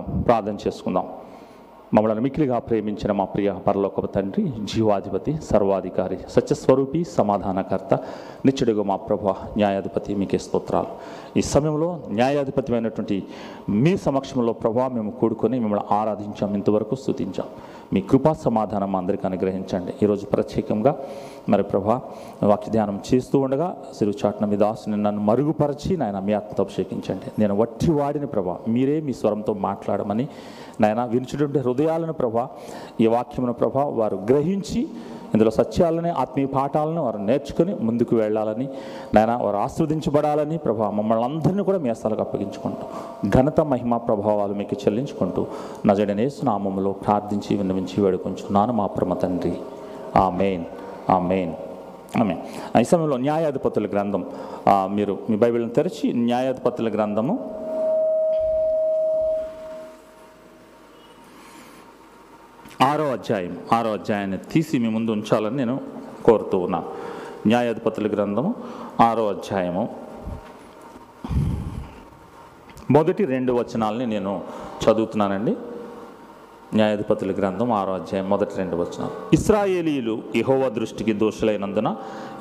ప్రార్థన చేసుకుందాం. మమ్మల్ని మిక్కిలిగా ప్రేమించిన మా ప్రియ పరలోకప తండ్రి జీవాధిపతి సర్వాధికారి సత్యస్వరూపి సమాధానకర్త నిత్యుడుగా మా ప్రభ న్యాయాధిపతి మీకే స్తోత్రాలు. ఈ సమయంలో న్యాయాధిపతిమైనటువంటి మీ సమక్షంలో ప్రభా మేము కూడుకొని మిమ్మల్ని ఆరాధించాం. ఇంతవరకు స్థుతించాం మీ కృపా సమాధానం మా అందరికీ అనుగ్రహించండి. ఈరోజు ప్రత్యేకంగా మరి ప్రభా వాక్య ధ్యానం చేస్తూ ఉండగా సిరుచాట్న మీ దాసుని నన్ను మరుగుపరచి నాయన మీ ఆత్మతో అభిషేకించండి. నేను వట్టి వాడిని ప్రభా మీరే మీ స్వరంతో మాట్లాడమని నాయన వినిచినటువంటి హృదయాలను ప్రభా ఈ వాక్యమును ప్రభా వారు గ్రహించి ఇందులో సత్యాలని ఆత్మీయ పాఠాలను వారు నేర్చుకుని ముందుకు వెళ్ళాలని నాయన వారు ఆస్వాదించబడాలని ప్రభా మమ్మల్ని అందరినీ కూడా మీ స్థలకు అప్పగించుకుంటూ ఘనత మహిమ ప్రభావాలు మీకు చెల్లించుకుంటూ నజడనేసు నామములో ప్రార్థించి విన్నవించి వేడుకుంటున్నాను మా ప్రమ తండ్రి. ఆ మెయిన్ ఆ మెయిన్ ఆమె ఈ సమయంలో న్యాయాధిపతుల గ్రంథం మీరు మీ బైబిల్ని తెరిచి న్యాయాధిపతుల గ్రంథము ఆరో అధ్యాయం ఆరో అధ్యాయాన్ని తీసి మీ ముందు ఉంచాలని నేను కోరుతూ ఉన్నాను న్యాయాధిపతుల గ్రంథము ఆరో అధ్యాయము. మొదటి రెండు వచనాలని నేను చదువుతున్నానండి. న్యాయాధిపతుల గ్రంథం ఆరో అధ్యాయం మొదటి రెండు వచ్చిన ఇస్రాయేలీలు యహోవా దృష్టికి దోషులైనందున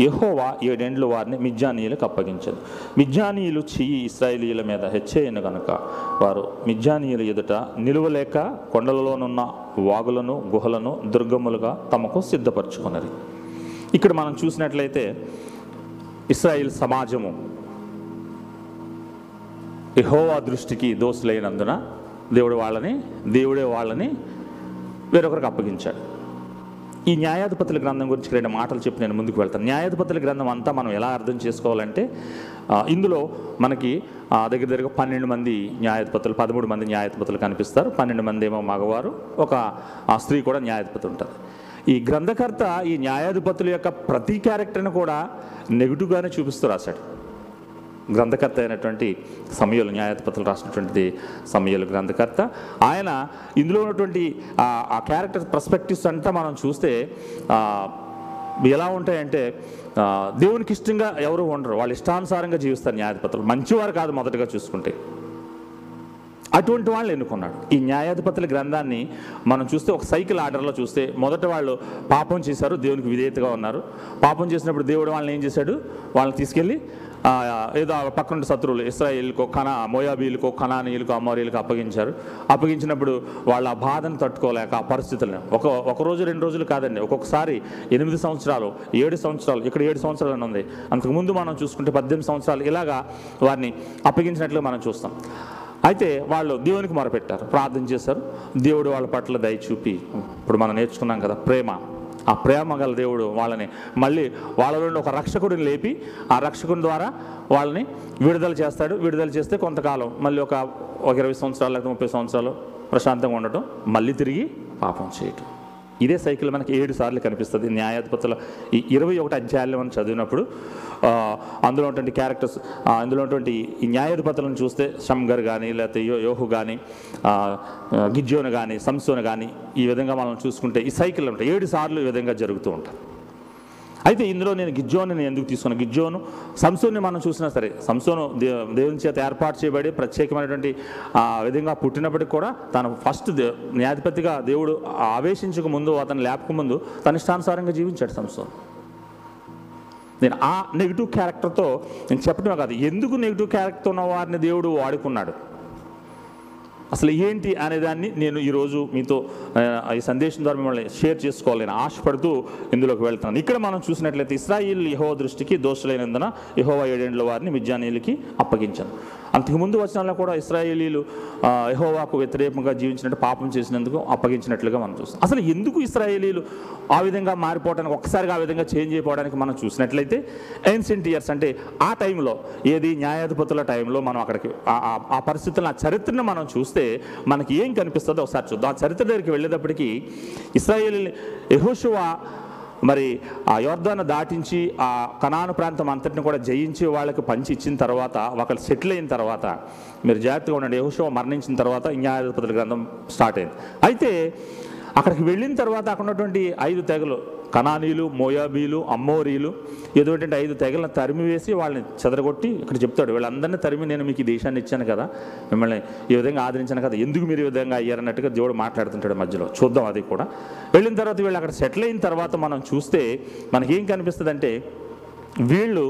యహోవా ఏడేండ్లు వారిని మిజ్జానీయులకు అప్పగించదు మిజ్జానీయులు చెయ్యి ఇస్రాయేలీల మీద హెచ్చేయను గనుక వారు మిజ్జానీయుల ఎదుట నిలువలేక కొండలలోనున్న వాగులను గుహలను దుర్గములుగా తమకు సిద్ధపరచుకున్నది ఇక్కడ మనం చూసినట్లయితే ఇస్రాయిల్ సమాజము యహోవా దృష్టికి దోషులైనందున దేవుడు వాళ్ళని దేవుడే వాళ్ళని వేరొకరికి అప్పగించాడు. ఈ న్యాయాధిపతుల గ్రంథం గురించి రెండు మాటలు చెప్పి నేను ముందుకు వెళ్తాను. న్యాయాధిపతుల గ్రంథం అంతా మనం ఎలా అర్థం చేసుకోవాలంటే ఇందులో మనకి దగ్గర దగ్గర పన్నెండు మంది న్యాయాధిపతులు పదమూడు మంది న్యాయాధిపతులు కనిపిస్తారు. పన్నెండు మంది ఏమో మగవారు ఒక స్త్రీ కూడా న్యాయాధిపతి ఉంటుంది. ఈ గ్రంథకర్త ఈ న్యాయాధిపతుల యొక్క ప్రతి క్యారెక్టర్ని కూడా నెగిటివ్గానే చూపిస్తూ రాశాడు. గ్రంథకర్త అయినటువంటి సమయలు న్యాయాధిపతులు రాసినటువంటిది సమయలు గ్రంథకర్త. ఆయన ఇందులో ఉన్నటువంటి ఆ- క్యారెక్టర్ పర్స్పెక్టివ్స్ అంతా మనం చూస్తే ఎలా ఉంటాయంటే దేవునికి ఇష్టంగా ఎవరు ఉండరు. వాళ్ళు ఇష్టానుసారంగా జీవిస్తారు న్యాయాధిపతులు. మంచివారు కాదు మొదటగా చూసుకుంటే. అటువంటి వాళ్ళని ఎన్నుకున్నాడు. ఈ న్యాయాధిపతుల గ్రంథాన్ని మనం చూస్తే ఒక సైకిల్ ఆర్డర్లో చూస్తే మొదట వాళ్ళు పాపం చేశారు దేవునికి విధేయతగా ఉన్నారు. పాపం చేసినప్పుడు దేవుడు వాళ్ళని ఏం చేశాడు? వాళ్ళని తీసుకెళ్ళి ఏదో పక్కన శత్రువులు ఇస్రాయిల్కో కనా మోయాబీలకో కనానీయులకో అమోరీలకు అప్పగించారు. అప్పగించినప్పుడు వాళ్ళ ఆ బాధను తట్టుకోలేక ఆ పరిస్థితులను ఒక ఒక రోజు రెండు రోజులు కాదండి ఒక్కొక్కసారి ఎనిమిది సంవత్సరాలు ఏడు సంవత్సరాలు ఇక్కడ ఏడు సంవత్సరాలు అని ఉంది అంతకుముందు మనం చూసుకుంటే పద్దెనిమిది సంవత్సరాలు ఇలాగా వారిని అప్పగించినట్లు మనం చూస్తాం. అయితే వాళ్ళు దేవునికి మొరపెట్టారు ప్రార్థన చేశారు. దేవుడు వాళ్ళ పట్ల దయ చూపి ఇప్పుడు మనం నేర్చుకున్నాం కదా ప్రేమ. ఆ ప్రేమ గల దేవుడు వాళ్ళని మళ్ళీ వాళ్ళ నుండి ఒక రక్షకుడిని లేపి ఆ రక్షకుని ద్వారా వాళ్ళని విడుదల చేస్తాడు. విడుదల చేస్తే కొంతకాలం మళ్ళీ ఒక ఒక ఇరవై సంవత్సరాలు లేకపోతే ముప్పై సంవత్సరాలు ప్రశాంతంగా ఉండటం మళ్ళీ తిరిగి పాపం చేయటం. ఇదే సైకిల్ మనకి ఏడు సార్లు కనిపిస్తుంది. న్యాయాధిపతుల ఈ ఇరవై ఒకటి అధ్యాయాలు మనం చదివినప్పుడు అందులో ఉన్నటువంటి క్యారెక్టర్స్ అందులో ఉన్నటువంటి ఈ న్యాయాధిపతులను చూస్తే షమ్గర్ కానీ లేకపోతే యో యోహు కానీ గిజ్జోను కానీ సంసోను కానీ ఈ విధంగా మనం చూసుకుంటే ఈ సైకిల్ ఉంటాయి. ఏడు సార్లు ఈ విధంగా జరుగుతూ ఉంటాయి. అయితే ఇందులో నేను గిజ్జోని నేను ఎందుకు తీసుకున్నాను గిజ్జోను సంసోన్ని మనం చూసినా సరే సంసోను దేవుని చేత ఏర్పాటు చేయబడి ప్రత్యేకమైనటువంటి ఆ విధంగా పుట్టినప్పటికి కూడా తను ఫస్ట్ దే దేవుడు ఆవేశించక ముందు అతను లేపక ముందు తన ఇష్టానుసారంగా జీవించాడు సంసోన్. నేను ఆ నెగిటివ్ క్యారెక్టర్తో నేను చెప్పడమే కాదు ఎందుకు నెగిటివ్ క్యారెక్టర్ ఉన్న వారిని దేవుడు వాడుకున్నాడు? అసలు ఏంటి అనే దాన్ని నేను ఈరోజు మీతో ఈ సందేశం ద్వారా మిమ్మల్ని షేర్ చేసుకోవాలని ఆశపడుతూ ఇందులోకి వెళ్తున్నాను. ఇక్కడ మనం చూసినట్లయితే ఇస్రాయిల్ యహో దృష్టికి దోషులైనందున యహోవా ఏడేండ్ల వారిని మిజ్జానీయులకి అప్పగించాను. అంతకుముందు వచనాల్లో కూడా ఇస్రాయేలీలు యహోవాకు వ్యతిరేకంగా జీవించినట్టు పాపం చేసినందుకు అప్పగించినట్లుగా మనం చూస్తాం. అసలు ఎందుకు ఇస్రాయేలీలు ఆ విధంగా మారిపోవడానికి ఒక్కసారిగా ఆ విధంగా చేంజ్ అయిపోవడానికి మనం చూసినట్లయితే ఏన్సెంట్ ఇయర్స్ అంటే ఆ టైంలో ఏది న్యాయాధిపతుల టైంలో మనం అక్కడికి ఆ- ఆ పరిస్థితులను ఆ చరిత్రను మనం చూస్తే మనకి ఏం కనిపిస్తుందో ఒకసారి చూద్దాం. ఆ చరిత్ర దగ్గరికి వెళ్ళి వెళ్ళేటప్పటికి ఇస్రాయేల్ యెహోషువ మరి ఆ యోర్ధాన్ని దాటించి ఆ కనాను ప్రాంతం అంతటిని కూడా జయించి వాళ్ళకి పంచి ఇచ్చిన తర్వాత ఒకళ్ళు సెటిల్ అయిన తర్వాత మీరు జాగ్రత్తగా ఉండండి. యహోషువ మరణించిన తర్వాత న్యాయాధిపతుల గ్రంథం స్టార్ట్ అయింది. అయితే అక్కడికి వెళ్ళిన తర్వాత అక్కడ ఉన్నటువంటి ఐదు తెగలు కనానీలు మోయాబీలు అమ్మోరీలు ఏదోటువంటి ఐదు తెగలను తరిమి వేసి వాళ్ళని చెదరగొట్టి ఇక్కడ చెప్తాడు. వీళ్ళందరినీ తరిమి నేను మీకు ఈ దేశాన్ని ఇచ్చాను కదా మిమ్మల్ని ఈ విధంగా ఆదరించాను కదా ఎందుకు మీరు ఈ విధంగా అయ్యారన్నట్టుగా దేవుడు మాట్లాడుతుంటాడు మధ్యలో. చూద్దాం అది కూడా. వెళ్ళిన తర్వాత వీళ్ళు అక్కడ సెటిల్ అయిన తర్వాత మనం చూస్తే మనకేం కనిపిస్తుంది అంటే వీళ్ళు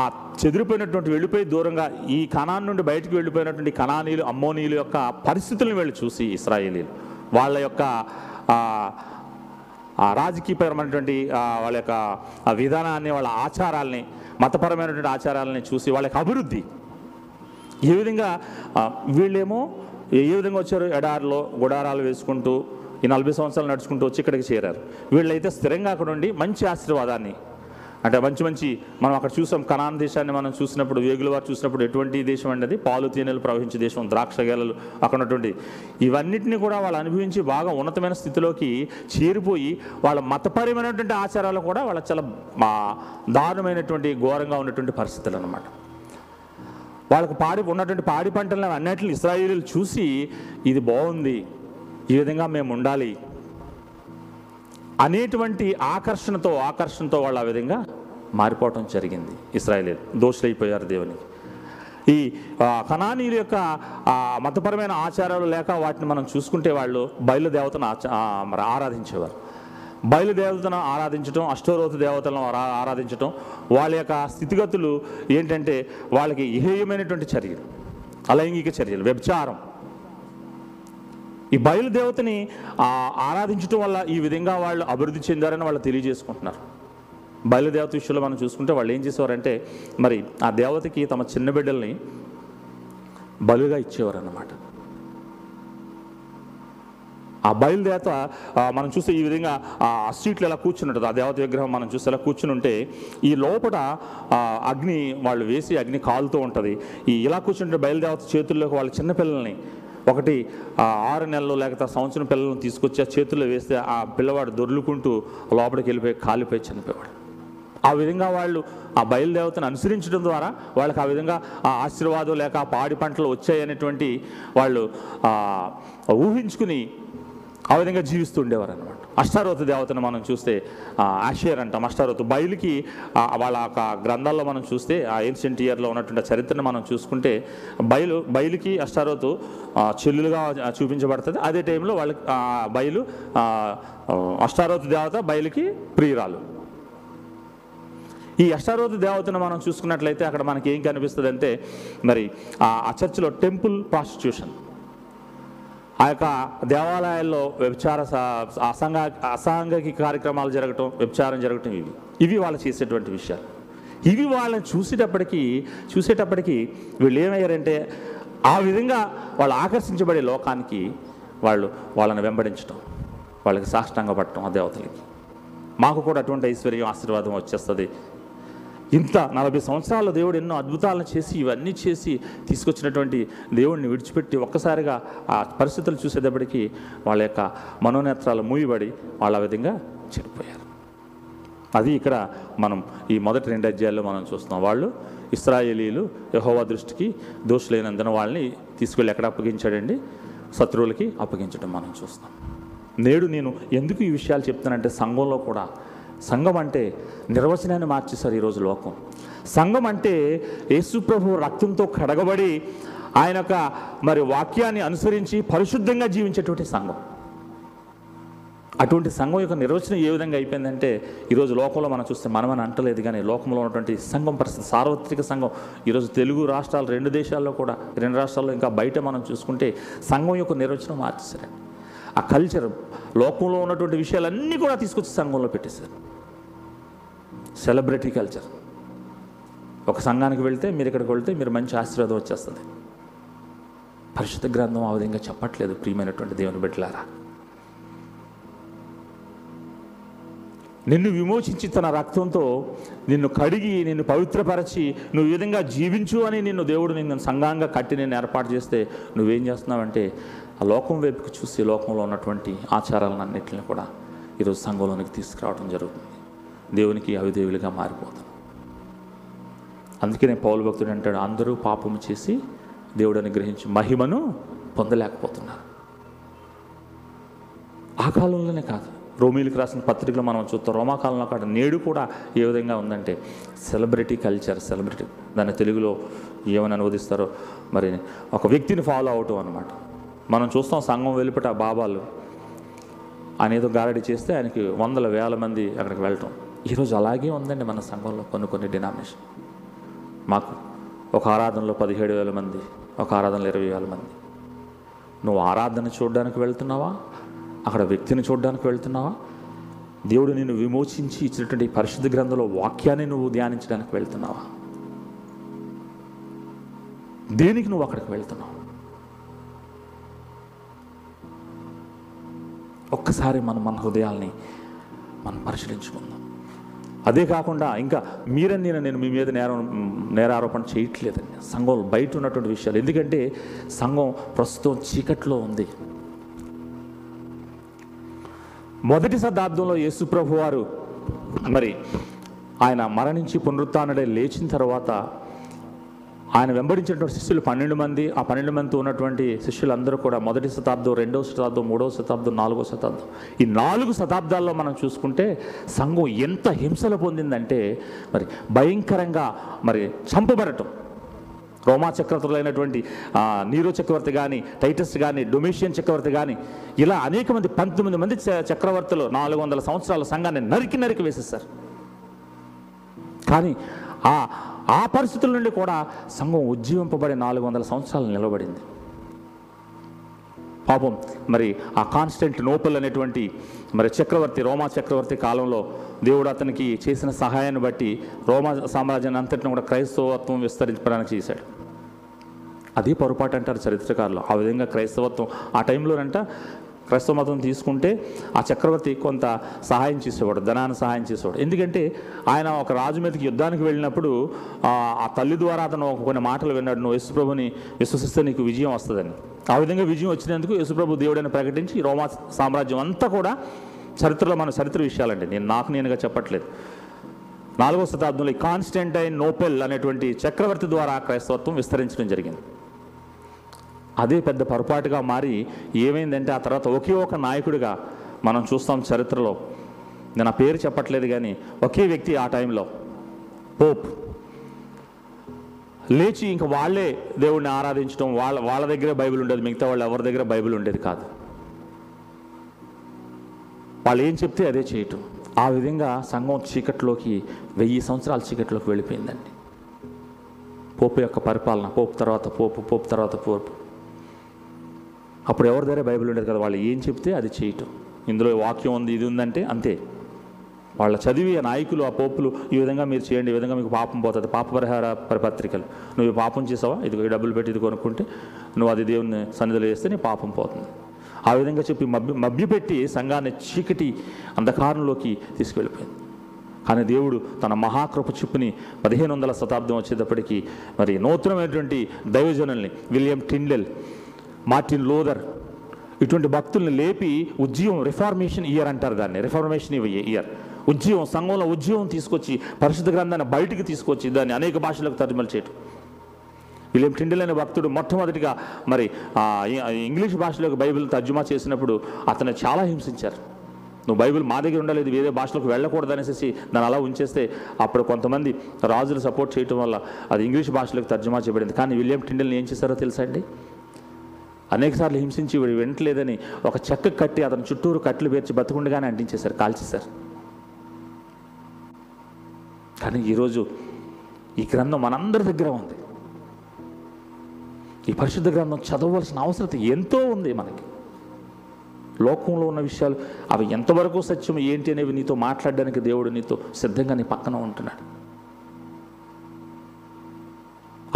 ఆ చెదిరిపోయినటువంటి వెళ్ళిపోయి దూరంగా ఈ కణాన్ నుండి బయటకు వెళ్ళిపోయినటువంటి కణానీలు అమ్మోనీలు యొక్క పరిస్థితులను వీళ్ళు చూసి ఇస్రాయేలీలు. వాళ్ళ యొక్క రాజకీయపరమైనటువంటి వాళ్ళ యొక్క విధానాన్ని వాళ్ళ ఆచారాల్ని మతపరమైనటువంటి ఆచారాలని చూసి వాళ్ళ యొక్క అభివృద్ధి. ఏ విధంగా వీళ్ళేమో ఏ విధంగా వచ్చారు? ఎడారిలో గుడారాలు వేసుకుంటూ ఈ నలభై సంవత్సరాలు నడుచుకుంటూ వచ్చి ఇక్కడికి చేరారు. వీళ్ళైతే స్థిరంగా అక్కడ ఉండి మంచి ఆశీర్వాదాన్ని అంటే మంచి మంచి మనం అక్కడ చూసాం కనాన్ దేశాన్ని మనం చూసినప్పుడు వేగుల వారు చూసినప్పుడు ఎటువంటి దేశం అండి అది? పాలు తేనెలు ప్రవహించే దేశం ద్రాక్ష గేలలు అక్కడ ఉన్నటువంటి. ఇవన్నిటిని కూడా వాళ్ళు అనుభవించి బాగా ఉన్నతమైన స్థితిలోకి చేరిపోయి వాళ్ళ మతపరమైనటువంటి ఆచారాలు కూడా వాళ్ళ చాలా దారుణమైనటువంటి ఘోరంగా ఉన్నటువంటి పరిస్థితులు అనమాట వాళ్ళకు పాడి ఉన్నటువంటి పాడి పంటలను అన్నిటిని ఇస్రాయిలీలు చూసి ఇది బాగుంది ఈ విధంగా మేము ఉండాలి అనేటువంటి ఆకర్షణతో ఆకర్షణతో వాళ్ళు ఆ విధంగా మారిపోవటం జరిగింది ఇస్రాయేలీలు. దోషులైపోయారు దేవునికి. ఈ ఆ, యొక్క మతపరమైన ఆచారాలు లేక వాటిని మనం చూసుకుంటే వాళ్ళు బయలుదేవతను ఆచ మరి ఆరాధించేవారు. బయలుదేవతను ఆరాధించటం అష్టోరోత దేవతలను ఆరాధించడం ఆరాధించటం వాళ్ళ యొక్క స్థితిగతులు ఏంటంటే వాళ్ళకి ఇహేయమైనటువంటి చర్యలు అలైంగిక చర్యలు వ్యభిచారం. ఈ బయలుదేవతని ఆరాధించడం ఆరాధించటం వల్ల ఈ విధంగా వాళ్ళు అభివృద్ధి చెందారని వాళ్ళు తెలియజేసుకుంటున్నారు. బయలుదేవత విషయంలో మనం చూసుకుంటే వాళ్ళు ఏం చేసేవారంటే మరి ఆ దేవతకి తమ చిన్న బిడ్డల్ని బలుగా ఇచ్చేవారు అన్నమాట ఆ బయలుదేవత మనం చూస్తే ఈ విధంగా ఆ సీట్లు ఎలా కూర్చుని ఉంటుంది. ఆ దేవత విగ్రహం మనం చూస్తే ఎలా కూర్చుని ఉంటే ఈ లోపల అగ్ని వాళ్ళు వేసి అగ్ని కాలుతూ ఉంటుంది. ఈ ఇలా కూర్చుంటే బయలుదేవత చేతుల్లోకి వాళ్ళ చిన్నపిల్లల్ని ఒకటి ఆరు నెలలు లేకపోతే సంవత్సరం పిల్లలను తీసుకొచ్చి ఆ చేతుల్లో వేస్తే ఆ పిల్లవాడు దొర్లుకుంటూ లోపలికి వెళ్ళిపోయి కాలిపోయి చనిపోయాడు ఆ విధంగా వాళ్ళు ఆ బయలుదేవతను అనుసరించడం ద్వారా వాళ్ళకి ఆ విధంగా ఆ ఆశీర్వాదం లేక ఆ పాడి పంటలు వచ్చాయనేటువంటి వాళ్ళు ఊహించుకుని ఆ విధంగా జీవిస్తూ ఉండేవారు అనమాట అష్టారోతు దేవతను మనం చూస్తే ఆషేర్ అంటాం. అష్టారోతు బయలుకి వాళ్ళ ఒక గ్రంథాల్లో మనం చూస్తే ఆ ఏన్షియంట్ ఇయర్లో ఉన్నటువంటి చరిత్రను మనం చూసుకుంటే బయలు బయలుకి అష్టారోతు చెల్లులుగా చూపించబడుతుంది. అదే టైంలో వాళ్ళకి బయలు అష్టారోతు దేవత బయలుకి ప్రియురాలు. ఈ అష్టారోధ దేవతను మనం చూసుకున్నట్లయితే అక్కడ మనకి ఏం కనిపిస్తుంది అంటే మరి ఆ ఆ చర్చిలో టెంపుల్ ప్రాస్టిట్యూషన్ ఆ యొక్క దేవాలయాల్లో వ్యభిచార స- అసంగ అసాంఘిక కార్యక్రమాలు జరగటం వ్యభిచారం జరగటం ఇవి. ఇవి వాళ్ళు చేసేటువంటి విషయాలు. ఇవి వాళ్ళని చూసేటప్పటికీ చూసేటప్పటికీ వీళ్ళు ఏమయ్యారంటే ఆ విధంగా వాళ్ళు ఆకర్షించబడే లోకానికి వాళ్ళు వాళ్ళని వెంబడించటం వాళ్ళకి సాష్టంగా పట్టడం ఆ దేవతలకి. మాకు కూడా అటువంటి ఐశ్వర్యం ఆశీర్వాదం వచ్చేస్తుంది. ఇంత నలభై సంవత్సరాల దేవుడు ఎన్నో అద్భుతాలను చేసి ఇవన్నీ చేసి తీసుకొచ్చినటువంటి దేవుడిని విడిచిపెట్టి ఒక్కసారిగా ఆ పరిస్థితులు చూసేటప్పటికీ వాళ్ళ యొక్క మనోనేత్రాలు మూయబడి వాళ్ళ ఆ విధంగా చెడిపోయారు. అది ఇక్కడ మనం ఈ మొదటి రెండు అధ్యాయాల్లో మనం చూస్తున్నాం. వాళ్ళు ఇస్రాయేలీలు యహోవా దృష్టికి దోషులైనందున వాళ్ళని తీసుకెళ్ళి ఎక్కడ అప్పగించాడండి? శత్రువులకి అప్పగించడం మనం చూస్తాం నేడు నేను ఎందుకు ఈ విషయాలు చెప్తానంటే సంఘంలో కూడా సంఘం అంటే నిర్వచనాన్ని మార్చేశారు ఈరోజు లోకం. సంఘం అంటే యేసుప్రభు రక్తంతో కడగబడి ఆయన యొక్క మరి వాక్యాన్ని అనుసరించి పరిశుద్ధంగా జీవించేటువంటి సంఘం. అటువంటి సంఘం యొక్క నిర్వచనం ఏ విధంగా అయిపోయిందంటే ఈరోజు లోకంలో మనం చూస్తే మనమని అంటలేదు కానీ లోకంలో ఉన్నటువంటి సంఘం పరిస్థితి సార్వత్రిక సంఘం. ఈరోజు తెలుగు రాష్ట్రాలు రెండు దేశాల్లో కూడా రెండు రాష్ట్రాల్లో ఇంకా బయట మనం చూసుకుంటే సంఘం యొక్క నిర్వచనం మార్చేశారు. ఆ కల్చర్ లోకంలో ఉన్నటువంటి విషయాలన్నీ కూడా తీసుకొచ్చి సంఘంలో పెట్టేశారు. సెలబ్రిటీ కల్చర్ ఒక సంఘానికి వెళ్తే మీరు ఇక్కడికి వెళ్తే మీరు మంచి ఆశీర్వాదం వచ్చేస్తుంది. పరిశుద్ధ గ్రంథం ఆ విధంగా చెప్పట్లేదు ప్రియమైనటువంటి దేవుని బిడ్డలారా. నిన్ను విమోచించి తన రక్తంతో నిన్ను కడిగి నిన్ను పవిత్రపరచి నువ్వు విధంగా జీవించు అని నిన్ను దేవుడు నిన్ను సంఘంగా కట్టి నేను ఏర్పాటు చేస్తే నువ్వేం చేస్తున్నావంటే ఆ లోకం వైపుకి చూసి లోకంలో ఉన్నటువంటి ఆచారాలను అన్నింటిని కూడా ఈరోజు సంఘంలోనికి తీసుకురావడం జరుగుతుంది. దేవునికి అవిదేవులుగా మారిపోతాం. అందుకనే పౌలు భక్తుడు అంటాడు అందరూ పాపము చేసి దేవుడు అనుగ్రహించి మహిమను పొందలేకపోతున్నారు. ఆ కాలంలోనే కాదు. రోమిలకు రాసిన పత్రికలు మనం చూస్తాం రోమాకాలంలో కాదు నేడు కూడా ఏ విధంగా ఉందంటే సెలబ్రిటీ కల్చర్ సెలబ్రిటీ దాన్ని తెలుగులో ఏమని అనువదిస్తారో మరి ఒక వ్యక్తిని ఫాలో అవటం అనమాట మనం చూస్తాం సంఘం వెలుపట బాబాలు. అనేదో ఏదో గారడి చేస్తే ఆయనకి వందల వేల మంది అక్కడికి వెళ్ళటం. ఈరోజు అలాగే ఉందండి మన సంఘంలో కొన్ని కొన్ని డినామినేషన్. మాకు ఒక ఆరాధనలో పదిహేడు వేల మంది ఒక ఆరాధనలో ఇరవై వేల మంది. నువ్వు ఆరాధన చూడడానికి వెళ్తున్నావా? అక్కడ వ్యక్తిని చూడడానికి వెళ్తున్నావా? దేవుడు నిన్ను విమోచించి ఇచ్చినటువంటి పరిశుద్ధ గ్రంథంలో వాక్యాన్ని నువ్వు ధ్యానించడానికి వెళ్తున్నావా? దేనికి నువ్వు అక్కడికి వెళ్తున్నావు? ఒక్కసారి మనం మన హృదయాల్ని మనం పరిశీలించుకుందాం. అదే కాకుండా ఇంకా మీరని నేను నేను మీ మీద నేరం నేరారోపణ చేయట్లేదండి. సంఘం బయట ఉన్నటువంటి విషయాలు. ఎందుకంటే సంఘం ప్రస్తుతం చీకట్లో ఉంది. మొదటి శతాబ్దంలో యేసుప్రభు వారు మరి ఆయన మరణించి పునరుత్డై లేచిన తర్వాత ఆయన వెంబడించినటువంటి శిష్యులు పన్నెండు మంది ఆ పన్నెండు మందితో ఉన్నటువంటి శిష్యులందరూ కూడా మొదటి శతాబ్దం రెండవ శతాబ్దం మూడవ శతాబ్దం నాలుగో శతాబ్దం. ఈ నాలుగు శతాబ్దాల్లో మనం చూసుకుంటే సంఘం ఎంత హింసలు పొందిందంటే మరి భయంకరంగా మరి చంపబడటం. రోమా చక్రవర్తులైనటువంటి నీరో చక్రవర్తి కానీ టైటస్ కానీ డొమేషియన్ చక్రవర్తి కానీ ఇలా అనేక మంది పంతొమ్మిది మంది చ- చక్రవర్తులు నాలుగు వందల సంవత్సరాల సంఘాన్ని నరికి నరికి వేసేస్తారు కానీ ఆ ఆ పరిస్థితుల నుండి కూడా సంఘం ఉజ్జీవింపబడి నాలుగు వందల సంవత్సరాలు నిలబడింది. పాపం మరి ఆ కాన్స్టెంట్ నోపల్ అనేటువంటి మరి చక్రవర్తి రోమా చక్రవర్తి కాలంలో దేవుడు అతనికి చేసిన సహాయాన్ని బట్టి రోమా సామ్రాజ్యాన్ని అంతటిని కూడా క్రైస్తవత్వం విస్తరించడానికి చేశాడు. అది పొరపాటు అంటారు చరిత్రకారులు. ఆ విధంగా క్రైస్తవత్వం ఆ టైంలోనంట క్రైస్తవ మతం తీసుకుంటే ఆ చక్రవర్తి కొంత సహాయం చేసేవాడు ధనాన్ని సహాయం చేసేవాడు. ఎందుకంటే ఆయన ఒక రాజు మీదకి యుద్ధానికి వెళ్ళినప్పుడు ఆ తల్లి ద్వారా అతను కొన్ని మాటలు విన్నాడు నువ్వు యేసుప్రభుని విశ్వసిస్తే నీకు విజయం వస్తుందని. ఆ విధంగా విజయం వచ్చినందుకు యశుప్రభు దేవుడని ప్రకటించి రోమా సామ్రాజ్యం అంతా కూడా చరిత్రలో మన చరిత్ర విషయాలండి. నేను నాకు నేనుగా చెప్పట్లేదు. నాలుగవ శతాబ్దంలో ఈ కాన్స్టెంటైన్ నోపెల్ అనేటువంటి చక్రవర్తి ద్వారా క్రైస్తవత్వం విస్తరించడం జరిగింది. అదే పెద్ద పొరపాటుగా మారి ఏమైందంటే ఆ తర్వాత ఒకే ఒక నాయకుడిగా మనం చూస్తాం చరిత్రలో. నేను ఆ పేరు చెప్పట్లేదు కానీ ఒకే వ్యక్తి ఆ టైంలో పోప్. లేచి ఇంక వాళ్ళే దేవుడిని ఆరాధించడం వాళ్ళ వాళ్ళ దగ్గరే బైబిల్ ఉండేది మిగతా వాళ్ళు ఎవరి దగ్గర బైబిల్ ఉండేది కాదు. వాళ్ళు ఏం చెప్తే అదే చేయటం. ఆ విధంగా సంఘం చీకట్లోకి వెయ్యి సంవత్సరాల చీకట్లోకి వెళ్ళిపోయిందండి. పోపు యొక్క పరిపాలన పోపు తర్వాత పోపు పోపు తర్వాత పోపు. అప్పుడు ఎవరి దగ్గర బైబిల్ ఉండేది కదా? వాళ్ళు ఏం చెప్తే అది చేయటం. ఇందులో వాక్యం ఉంది ఇది ఉందంటే అంతే. వాళ్ళ చదివి ఆ నాయకులు ఆ పోపులు ఈ విధంగా మీరు చేయండి ఈ విధంగా మీకు పాపం పోతుంది. పాప పరిహార ప- పత్రికలు నువ్వు పాపం చేసావా? ఇది డబ్బులు పెట్టి ఇది కొనుక్కుంటే నువ్వు అది దేవుని సన్నిధిలో చేస్తే నీ పాపం పోతుంది. ఆ విధంగా చెప్పి మభ్య మభ్యపెట్టి సంఘాన్ని చీకటి అంధకారంలోకి తీసుకెళ్ళిపోయింది. కానీ దేవుడు తన మహాకృప చెప్పుని పదిహేను వందల శతాబ్దం వచ్చేటప్పటికి మరి నూతనమైనటువంటి దైవజనుల్ని విలియం టిండెల్ మార్టిన్ లోదర్ ఇటువంటి భక్తుల్ని లేపి ఉద్యమం రిఫార్మేషన్ ఇయర్ అంటారు దాన్ని. రిఫార్మేషన్ ఇయర్ ఉద్యమం సంఘంలో ఉద్యమం తీసుకొచ్చి పరిశుద్ధ గ్రంథాన్ని బయటికి తీసుకొచ్చి దాన్ని అనేక భాషలకు తర్జుమలు చేయటం. విలియం టిండెల్ అనే భక్తుడు మొట్టమొదటిగా మరి ఇంగ్లీష్ భాషలోకి బైబిల్ తర్జుమా చేసినప్పుడు అతను చాలా హింసించారు. నువ్వు బైబిల్ మా దగ్గర ఉండలేదు వేరే భాషలకు వెళ్ళకూడదు అనేసి దాన్ని అలా ఉంచేస్తే అప్పుడు కొంతమంది రాజులు సపోర్ట్ చేయటం వల్ల అది ఇంగ్లీష్ భాషలోకి తర్జుమా చేయబడింది. కానీ విలియం టిండెల్ని ఏం చేశారో తెలుసా అండి? అనేకసార్లు హింసించి వీడు వింటలేదని ఒక చెక్క కట్టి అతను చుట్టూరు కట్లు పేర్చి బతుకుండగానే అంటించేశారు కాల్చేశారు. కానీ ఈరోజు ఈ గ్రంథం మనందరి దగ్గర ఉంది. ఈ పరిశుద్ధ గ్రంథం చదవవలసిన అవసరం ఎంతో ఉంది మనకి. లోకంలో ఉన్న విషయాలు అవి ఎంతవరకు సత్యం ఏంటి అనేవి నీతో మాట్లాడడానికి దేవుడు నీతో సిద్ధంగా నీ పక్కన ఉంటున్నాడు.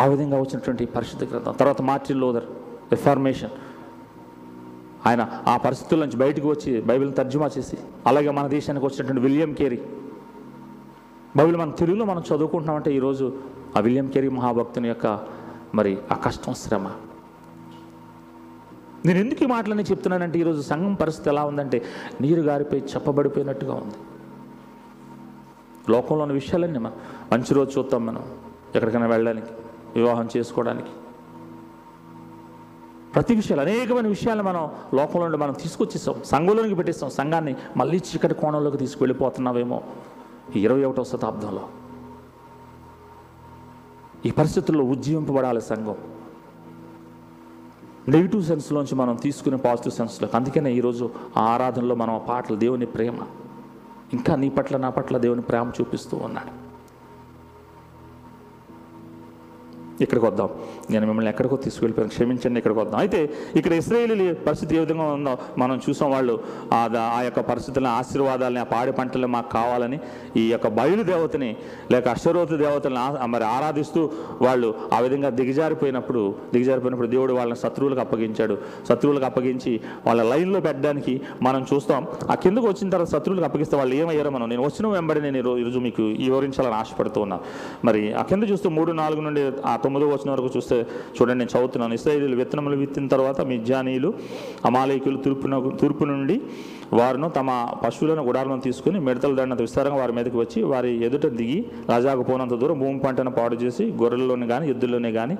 ఆ విధంగా వచ్చినటువంటి ఈ పరిశుద్ధ గ్రంథం. తర్వాత మార్టిన్ లోదర్ రిఫార్మేషన్ ఆయన ఆ పరిస్థితుల నుంచి బయటకు వచ్చి బైబిల్ని తర్జుమా చేసి అలాగే మన దేశానికి వచ్చినటువంటి విలియం కేరీ. బైబిల్ మన తెలుగులో మనం చదువుకుంటున్నామంటే ఈరోజు ఆ విలియం కేరీ మహాభక్తుని యొక్క మరి ఆ కష్టం శ్రమ. నేను ఎందుకు ఈ మాటలని చెప్తున్నానంటే ఈరోజు సంఘం పరిస్థితి ఎలా ఉందంటే నీరు గారిపోయి చెప్పబడిపోయినట్టుగా ఉంది. లోకంలో ఉన్న విషయాలన్నీ మనం మంచి రోజు చూస్తాం మనం ఎక్కడికైనా వెళ్ళడానికి వివాహం చేసుకోవడానికి. ప్రతి విషయాలు అనేకమైన విషయాలు మనం లోకంలో నుండి మనం తీసుకొచ్చేస్తాం సంఘంలోనికి పెట్టేస్తాం సంఘాన్ని మళ్ళీ చీకటి కోణంలోకి తీసుకువెళ్ళిపోతున్నావేమో ఈ ఇరవై ఒకటవ శతాబ్దంలో. ఈ పరిస్థితుల్లో ఉజ్జీవింపబడాలి సంఘం. నెగిటివ్ సెన్స్లోంచి మనం తీసుకునే పాజిటివ్ సెన్స్లోకి. అందుకనే ఈరోజు ఆ ఆరాధనలో మనం ఆ పాటలు దేవుని ప్రేమ. ఇంకా నీ పట్ల నా పట్ల దేవుని ప్రేమ చూపిస్తూ ఉన్నాడు. ఇక్కడికి వద్దాం. నేను మిమ్మల్ని ఎక్కడికో తీసుకెళ్ళిపోయాను క్షమించండి ఇక్కడికి వద్దాం. అయితే ఇక్కడ ఇస్రాయేలీ పరిస్థితి ఏ విధంగా ఉందో మనం చూసాం వాళ్ళు. ఆ ఆ యొక్క పరిస్థితులను ఆశీర్వాదాలని ఆ పాడి పంటలు మాకు కావాలని ఈ యొక్క బయలు దేవతని లేక అశ్వరోత దేవతలను మరి ఆరాధిస్తూ వాళ్ళు ఆ విధంగా దిగజారిపోయినప్పుడు దిగజారిపోయినప్పుడు దేవుడు వాళ్ళని శత్రువులకు అప్పగించాడు. శత్రువులకు అప్పగించి వాళ్ళ లైన్లో పెట్టడానికి మనం చూస్తాం. ఆ కిందకు వచ్చిన తర్వాత శత్రువులకు అప్పగిస్తే వాళ్ళు ఏమయ్యారో మనం నేను వచ్చిన వెంబడి నేను ఈరోజు మీకు వివరించాలని ఆశపడుతూ ఉన్నా. మరి ఆ కింద చూస్తే మూడు నాలుగు నుండి ఆ తొమ్మిదో వచ్చిన వరకు చూస్తే చూడండి నేను చదువుతున్నాను. ఇస్రాయిలు విత్తనములు విత్తిన తర్వాత మిజ్జానీయులు అమాలయకులు తూర్పు తూర్పు నుండి వారును తమ పశువులను గుడాలను తీసుకుని మిడతలు దండంత విస్తారంగా వారి మీదకి వచ్చి వారి ఎదుట దిగి రాజాకు పోనంత దూరం భూమి పంటను పాడు చేసి గొర్రెల్లోని కానీ ఎద్దుల్లోని కానీ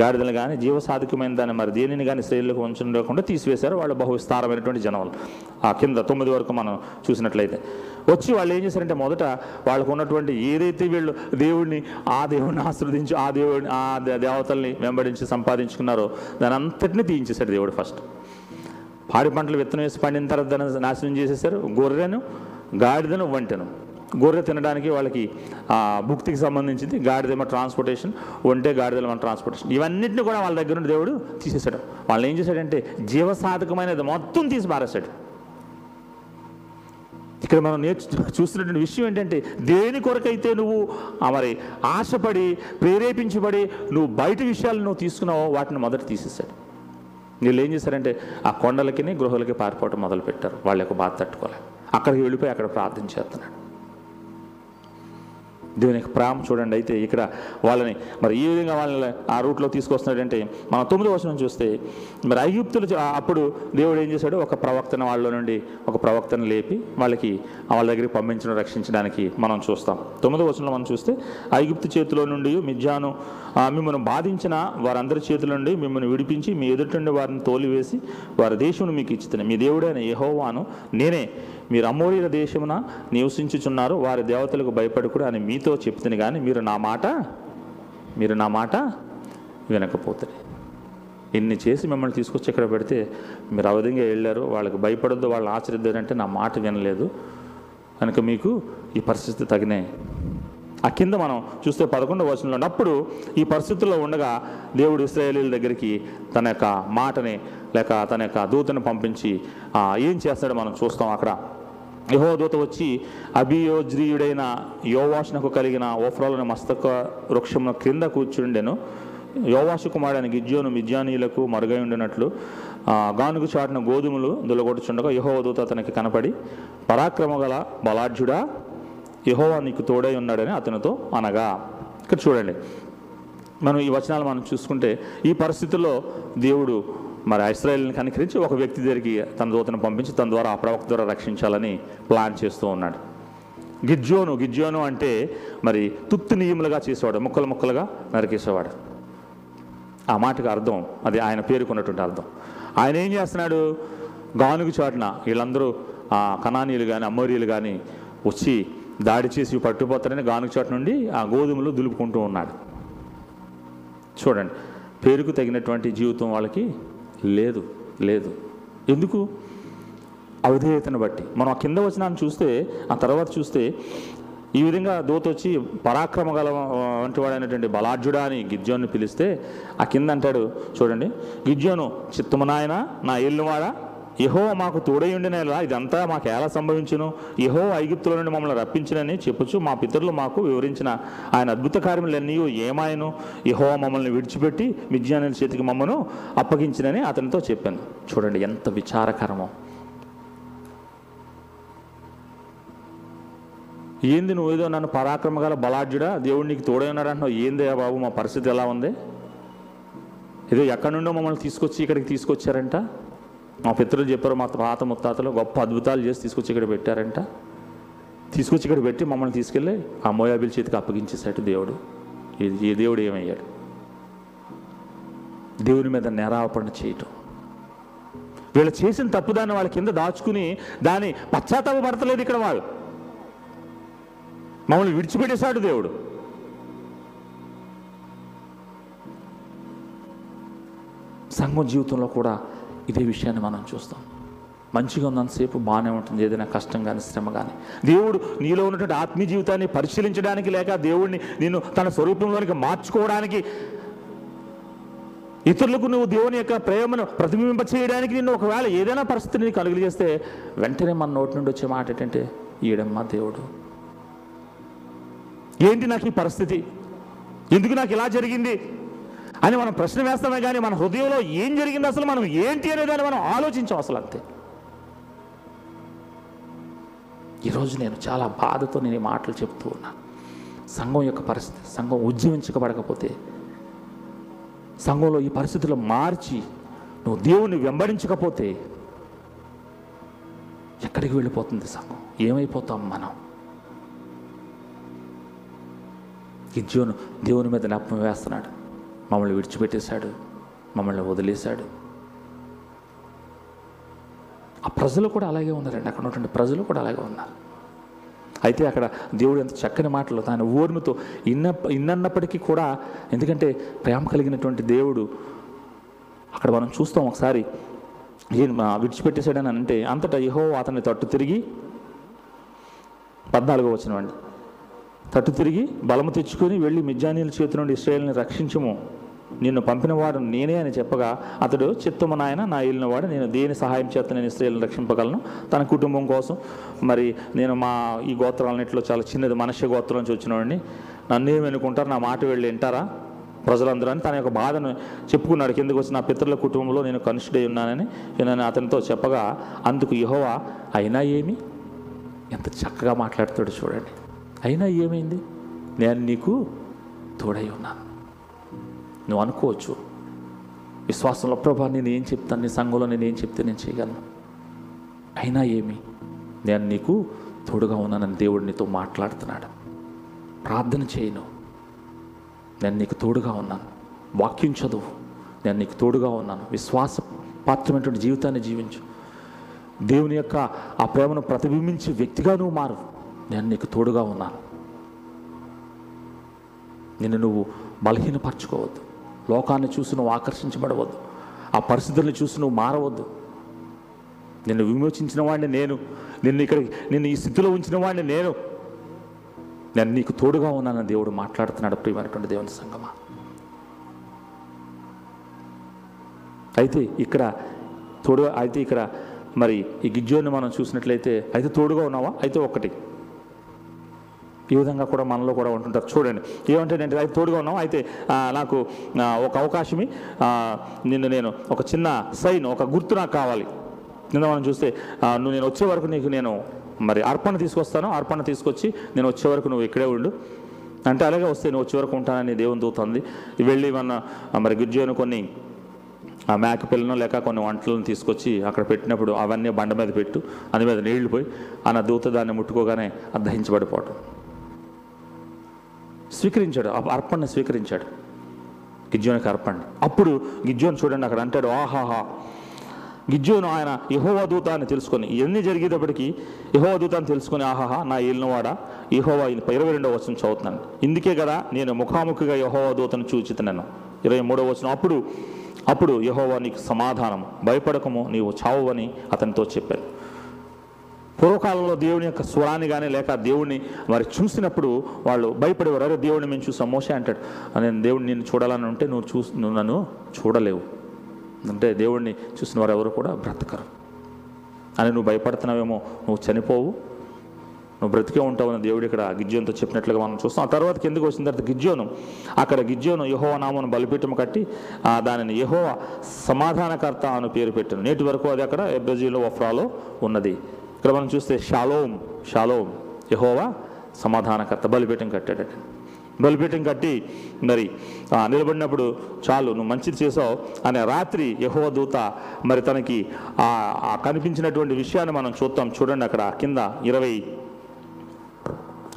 గాడిదలు కానీ జీవసాధికమైన దాన్ని మరి దేనిని కానీ స్త్రీలకు ఉంచకుండా తీసివేశారు. వాళ్ళు బహువిస్తారమైనటువంటి జనములు. ఆ కింద తొమ్మిది వరకు మనం చూసినట్లయితే. వచ్చి వాళ్ళు ఏం చేశారంటే మొదట వాళ్ళకు ఉన్నటువంటి ఏదైతే వీళ్ళు దేవుడిని ఆ దేవుడిని ఆశ్రవదించి ఆ దేవుడిని ఆ దేవతల్ని వెంబడించి సంపాదించుకున్నారో దాని అంతటిని తీయించేశాడు దేవుడు ఫస్ట్. పాడి పంటలు విత్తనం వేసి పండిన తర్వాత దాన్ని నాశనం చేసేసారు గొర్రెను గాడిదను వంటెను గొర్రె తినడానికి వాళ్ళకి భుక్తికి సంబంధించింది గాడిదేమో ట్రాన్స్పోర్టేషన్ ఒంటే గాడిదలేమో ట్రాన్స్పోర్టేషన్ ఇవన్నింటిని కూడా వాళ్ళ దగ్గర నుండి దేవుడు తీసేశాడు. వాళ్ళు ఏం చేశాడంటే జీవసాధకమైనది మొత్తం తీసి పారేశాడు. ఇక్కడ మనం నేర్చు చూస్తున్నటువంటి విషయం ఏంటంటే దేని కొరకైతే నువ్వు మరి ఆశపడి ప్రేరేపించబడి నువ్వు బయట విషయాలు నువ్వు తీసుకున్నావో వాటిని మొదట తీసేశాడు. వీళ్ళు ఏం చేశారంటే ఆ కొండలకి గృహలకి పారిపోవటం మొదలు పెట్టారు వాళ్ళ యొక్క బాధ తట్టుకోలే. అక్కడికి వెళ్ళిపోయి అక్కడ ప్రార్థన చేస్తున్నాడు. దేవుని యొక్క ప్రేమ చూడండి అయితే ఇక్కడ వాళ్ళని మరి ఈ విధంగా వాళ్ళని ఆ రూట్లో తీసుకొస్తున్నాడంటే మనం తొమ్మిది వచనం చూస్తే మరి ఐగుప్తులు అప్పుడు దేవుడు ఏం చేశాడు? ఒక ప్రవక్తను వాళ్ళ నుండి ఒక ప్రవక్తను లేపి వాళ్ళకి వాళ్ళ దగ్గరికి పంపించడం రక్షించడానికి మనం చూస్తాం. తొమ్మిదో వచనంలో మనం చూస్తే ఐగుప్తు చేతిలో నుండి మిజ్జాను మిమ్మల్ని బాధించిన వారందరి చేతుల నుండి మిమ్మల్ని విడిపించి మీ ఎదుటి నుండి వారిని తోలివేసి వారి దేశంను మీకు ఇచ్చుతాను మీ దేవుడైన యహోవాను నేనే మీరు అమోరీల దేశమున నివసించుచున్నారు వారి దేవతలకు భయపడకూడదు అని మీతో చెప్తుంది కానీ మీరు నా మాట మీరు నా మాట వినకపోతుంది ఇన్ని చేసి మిమ్మల్ని తీసుకొచ్చి ఇక్కడ పెడితే మీరు ఆ విధంగా వెళ్ళారు వాళ్ళకి భయపడద్దు వాళ్ళని ఆచరిద్దారంటే నా మాట వినలేదు. కనుక మీకు ఈ పరిస్థితి తగినాయి ఆ కింద మనం చూస్తే పదకొండవ వచనంలో అప్పుడు ఈ పరిస్థితుల్లో ఉండగా దేవుడు ఇస్రాయేలీల దగ్గరికి తన యొక్క మాటని లేక తన యొక్క దూతను పంపించి ఏం చేస్తాడో మనం చూస్తాం అక్కడ. యహోదూత వచ్చి అభియోజ్రీయుడైన యోవాషునకు కలిగిన ఓఫ్రాలను మస్తక వృక్షమున క్రింద కూర్చుండెను. యోవాషు కుమారుడైన గిజ్జోను మిజ్జానీయులకు మరుగై ఉండినట్లు ఆ, గానుగు గోధుమలు దులగొట్టుచుండగా యహోదూత అతనికి కనపడి పరాక్రమ గల బలాఢ్యుడా యహోవా నీకు తోడై ఉన్నాడని అతనితో అనగా. ఇక్కడ చూడండి. మనం ఈ వచనాలు మనం చూసుకుంటే ఈ పరిస్థితుల్లో దేవుడు మరి ఇస్రాయేల్ని కనికరించి ఒక వ్యక్తి దగ్గరికి తన దూతను పంపించి తన ద్వారా ఆ ప్రవక్త ద్వారా రక్షించాలని ప్లాన్ చేస్తూ ఉన్నాడు. గిజ్జోను గిజ్జోను అంటే మరి తుత్తు నియములుగా చేసేవాడు ముక్కలు ముక్కలుగా నరికేసేవాడు. ఆ మాటకు అర్థం అది ఆయన పేరుకున్నటువంటి అర్థం. ఆయన ఏం చేస్తున్నాడు? గానుగు చాటున వీళ్ళందరూ ఆ కణానీయులు కానీ అమ్మోరీలు కానీ వచ్చి దాడి చేసి పట్టుపోతారని గానుగు చాటు నుండి ఆ గోధుమలు దులుపుకుంటూ ఉన్నాడు. చూడండి పేరుకు తగినటువంటి జీవితం వాళ్ళకి లేదు లేదు. ఎందుకు? అవిధేయతను బట్టి. మనం ఆ కింద వచనాన్ని చూస్తే ఆ తర్వాత చూస్తే ఈ విధంగా దూత వచ్చి పరాక్రమ గల వంటి వాడైనటువంటి బలాఢ్యుడా అని గిజ్జోన్ని పిలిస్తే ఆ కింద అంటాడు చూడండి గిజ్జోను చిత్తము నాయన నా ఏళ్ళువాడా? యహో మాకు తోడై ఉండినలా ఇదంతా మాకు ఎలా సంభవించును? యహో ఐగుప్తుల నుండి మమ్మల్ని రప్పించినని చెప్పొచ్చు మా పితరులు మాకు వివరించిన ఆయన అద్భుత కార్యములన్నీ ఏమాయను? యహో మమ్మల్ని విడిచిపెట్టి విజ్ఞానుల చేతికి మమ్మను అప్పగించినని అతనితో చెప్పాను. చూడండి ఎంత విచారకరమో. ఏంది నువ్వు ఏదో నన్ను పరాక్రమగల బలాఢ్యుడా? దేవుడు నీకు తోడై ఉన్నాడు అంటున్నావు బాబు మా పరిస్థితి ఎలా ఉంది? ఏదో ఎక్కడి నుండో మమ్మల్ని తీసుకొచ్చి ఇక్కడికి తీసుకొచ్చారంట? మా పితరులు చెప్పారు మా పాత ముత్తాతలు గొప్ప అద్భుతాలు చేసి తీసుకొచ్చి ఇక్కడ పెట్టారంట. తీసుకొచ్చి ఇక్కడ పెట్టి మమ్మల్ని తీసుకెళ్ళి ఆ మోయాబిల్ చేతికి అప్పగించేసాడు దేవుడు. ఈ- ఈ దేవుడు ఏమయ్యాడు? దేవుని మీద నేరాపణ చేయటం. వీళ్ళు చేసిన తప్పుదాన్ని వాళ్ళ కింద దాచుకుని దాని పశ్చాత్తాపడతలేదు ఇక్కడ వాళ్ళు. మమ్మల్ని విడిచిపెట్టేశాడు దేవుడు. సంఘం జీవితంలో కూడా ఇదే విషయాన్ని మనం చూస్తాం. మంచిగా ఉన్నంతసేపు బాగానే ఉంటుంది ఏదైనా కష్టం కానీ శ్రమ కానీ దేవుడు నీలో ఉన్నటువంటి ఆత్మీయ జీవితాన్ని పరిశీలించడానికి లేక దేవుడిని నేను తన స్వరూపంలోనికి మార్చుకోవడానికి ఇతరులకు నువ్వు దేవుని యొక్క ప్రేమను ప్రతిబింబ చేయడానికి నిన్ను ఒకవేళ ఏదైనా పరిస్థితిని నీకు కలుగజేస్తే వెంటనే మన నోటి నుండి వచ్చే మాట ఏంటంటే ఈడమ్మా దేవుడు. ఏంటి నాకు ఈ పరిస్థితి? ఎందుకు నాకు ఇలా జరిగింది? అని మనం ప్రశ్న వేస్తామే కానీ మన హృదయంలో ఏం జరిగింది అసలు? మనం ఏంటి అనే దాన్ని మనం ఆలోచించాం అసలు అంతే. ఈరోజు నేను చాలా బాధతో నేను ఈ మాటలు చెప్తూ ఉన్నా. సంఘం యొక్క పరిస్థితి సంఘం ఉజ్జీవించబడకపోతే సంఘంలో ఈ పరిస్థితులు మార్చి నువ్వు దేవుణ్ణి వెంబడించకపోతే ఎక్కడికి వెళ్ళిపోతుంది సంఘం? ఏమైపోతాం మనం? గిజ్జోను దేవుని మీద నెప్పం వేస్తున్నాడు. మమ్మల్ని విడిచిపెట్టేశాడు మమ్మల్ని వదిలేశాడు. ఆ ప్రజలు కూడా అలాగే ఉన్నారండి. అక్కడ ఉన్నటువంటి ప్రజలు కూడా అలాగే ఉన్నారు. అయితే అక్కడ దేవుడు ఎంత చక్కని మాటలు తాను ఓర్మితో ఇన్న ఇన్నన్నప్పటికీ కూడా ఎందుకంటే ప్రేమ కలిగినటువంటి దేవుడు అక్కడ మనం చూస్తాం ఒకసారి ఏం విడిచిపెట్టేశాడని అంటే అంతటా యహో అతన్ని తట్టు తిరిగి పద్నాలుగో వచ్చినవండి తట్టు తిరిగి బలము తెచ్చుకొని వెళ్ళి మిజ్జానీల చేతి నుండి ఇస్రాయల్ని రక్షించము. నిన్ను పంపినవాడు నేనే అని చెప్పగా అతడు చిత్తము నాయన నా వాడు నేను దేని సహాయం చేత నేను స్త్రీలను రక్షింపగలను? తన కుటుంబం కోసం. మరి నేను మా ఈ గోత్రాలన్నింటిలో చాలా చిన్నది మనుష్య గోత్రం నుంచి వచ్చినవాడిని నన్ను ఏమి నా మాట వెళ్ళి వింటారా? ప్రజలందరూ అని తన యొక్క బాధను చెప్పుకున్నాడు. కిందకు వచ్చి నా పితరుల కుటుంబంలో నేను కనుషుడై ఉన్నానని నేను అతనితో చెప్పగా అందుకు యహోవా అయినా ఏమి? ఎంత చక్కగా మాట్లాడుతాడు చూడండి. అయినా ఏమైంది? నేను నీకు తోడై ఉన్నాను. నువ్వు అనుకోవచ్చు. విశ్వాసంలో ప్రభా నేను ఏం చెప్తాను? నీ సంఘంలో నేను ఏం చెప్తే నేను చేయగలను? అయినా ఏమి? నేను నీకు తోడుగా ఉన్నానని దేవుడు నీతో మాట్లాడుతున్నాడు. ప్రార్థన చేయను. నేను నీకు తోడుగా ఉన్నాను. వాక్యం చదువు. నేను నీకు తోడుగా ఉన్నాను. విశ్వాస పాత్రమైనటువంటి జీవితాన్ని జీవించు. దేవుని యొక్క ఆ ప్రేమను ప్రతిబింబించే వ్యక్తిగా నువ్వు మారు. నేను నీకు తోడుగా ఉన్నాను. నిన్ను నువ్వు బలహీనపరచుకోవద్దు. లోకాన్ని చూసి నువ్వు ఆకర్షించబడవద్దు. ఆ పరిస్థితుల్ని చూసి నువ్వు మారవద్దు. నిన్ను విమోచించిన వాడిని నేను నిన్ను ఇక్కడ నిన్ను ఈ స్థితిలో ఉంచిన వాడిని నేను. నేను నీకు తోడుగా ఉన్నానని దేవుడు మాట్లాడుతున్నాడు ప్రియమైనటువంటి దేవుని సంగమా అయితే ఇక్కడ తోడుగా అయితే ఇక్కడ మరి ఈ గిజ్జోని మనం చూసినట్లయితే అయితే తోడుగా ఉన్నావా? అయితే ఒకటి. ఈ విధంగా కూడా మనలో కూడా ఉంటుంటారు. చూడండి ఏమంటాడంటే అయితే తోడుగా ఉన్నాం. అయితే నాకు ఒక అవకాశమి. నిన్ను నేను ఒక చిన్న సైన్ ఒక గుర్తు నాకు కావాలి. నిన్న మనం చూస్తే నువ్వు నేను వచ్చే వరకు నీకు నేను మరి అర్పణ తీసుకొస్తాను. అర్పణ తీసుకొచ్చి నేను వచ్చే వరకు నువ్వు ఇక్కడే ఉండు. అంటే అలాగే వస్తే నువ్వు వచ్చే వరకు ఉంటానని దేవుని దూతుంది వెళ్ళి మన మరి గుజ్జును కొన్ని ఆ మేక పిల్లను లేక కొన్ని వంటలను తీసుకొచ్చి అక్కడ పెట్టినప్పుడు అవన్నీ బండ మీద పెట్టు. అందు మీద నీళ్ళు పోయి ఆ దూత దాన్ని ముట్టుకోగానే అది దహించబడిపోవటం స్వీకరించాడు. ఆ అర్పణని స్వీకరించాడు. గిజ్జోనికి అర్పణ. అప్పుడు గిజ్జోని చూడండి అక్కడ అంటాడు ఆహాహా! గిజ్జోను ఆయన యహోవా దూత అని తెలుసుకొని ఇవన్నీ జరిగేటప్పటికీ యహోవా దూత అని తెలుసుకొని ఆహాహా! నా ఏలినవాడ యహోవా ఇరవై రెండవ వచనం చదువుతున్నాను. ఇందుకే కదా నేను ముఖాముఖిగా యహోవా దూతను చూచితున్నాను ఇరవై మూడవ వచనం. అప్పుడు అప్పుడు యహోవా నీకు సమాధానము. భయపడకము నీవు చావువని అతనితో చెప్పాను పూర్వకాలంలో దేవుని యొక్క స్వరాన్ని కానీ లేక దేవుడిని మరి చూసినప్పుడు వాళ్ళు భయపడేవారు. అరే దేవుడిని మేము చూసాం మోసే అంటాడు. నేను దేవుడిని నేను చూడాలని ఉంటే నువ్వు చూ నువ్వు నన్ను చూడలేవు. అంటే దేవుడిని చూసిన వారు ఎవరు కూడా బ్రతకరు. అని నువ్వు భయపడుతున్నావేమో నువ్వు చనిపోవు. నువ్వు బ్రతికే ఉంటావని దేవుడు ఇక్కడ గిజ్జోన్తో చెప్పినట్లుగా మనం చూస్తాం. ఆ తర్వాత కిందకు వచ్చిన తర్వాత గిజ్జోను అక్కడ గిజ్జోను యహోవ నామను బలిపీఠం కట్టి ఆ దానిని యహోవ సమాధానకర్త అని పేరు పెట్టాను నేటి వరకు అది అక్కడ ఎబ్రజీలో వఫ్రాలో ఉన్నది. ఇక్కడ మనం చూస్తే షాలోం షాలోం. యహోవా సమాధానకర్త. బలిపీఠం కట్టాడట. బలిపీఠం కట్టి మరి నిలబడినప్పుడు చాలు నువ్వు మంచిది చేసావు అనే రాత్రి యహోవ దూత మరి తనకి ఆ కనిపించినటువంటి విషయాన్ని మనం చూద్దాం. చూడండి అక్కడ కింద ఇరవై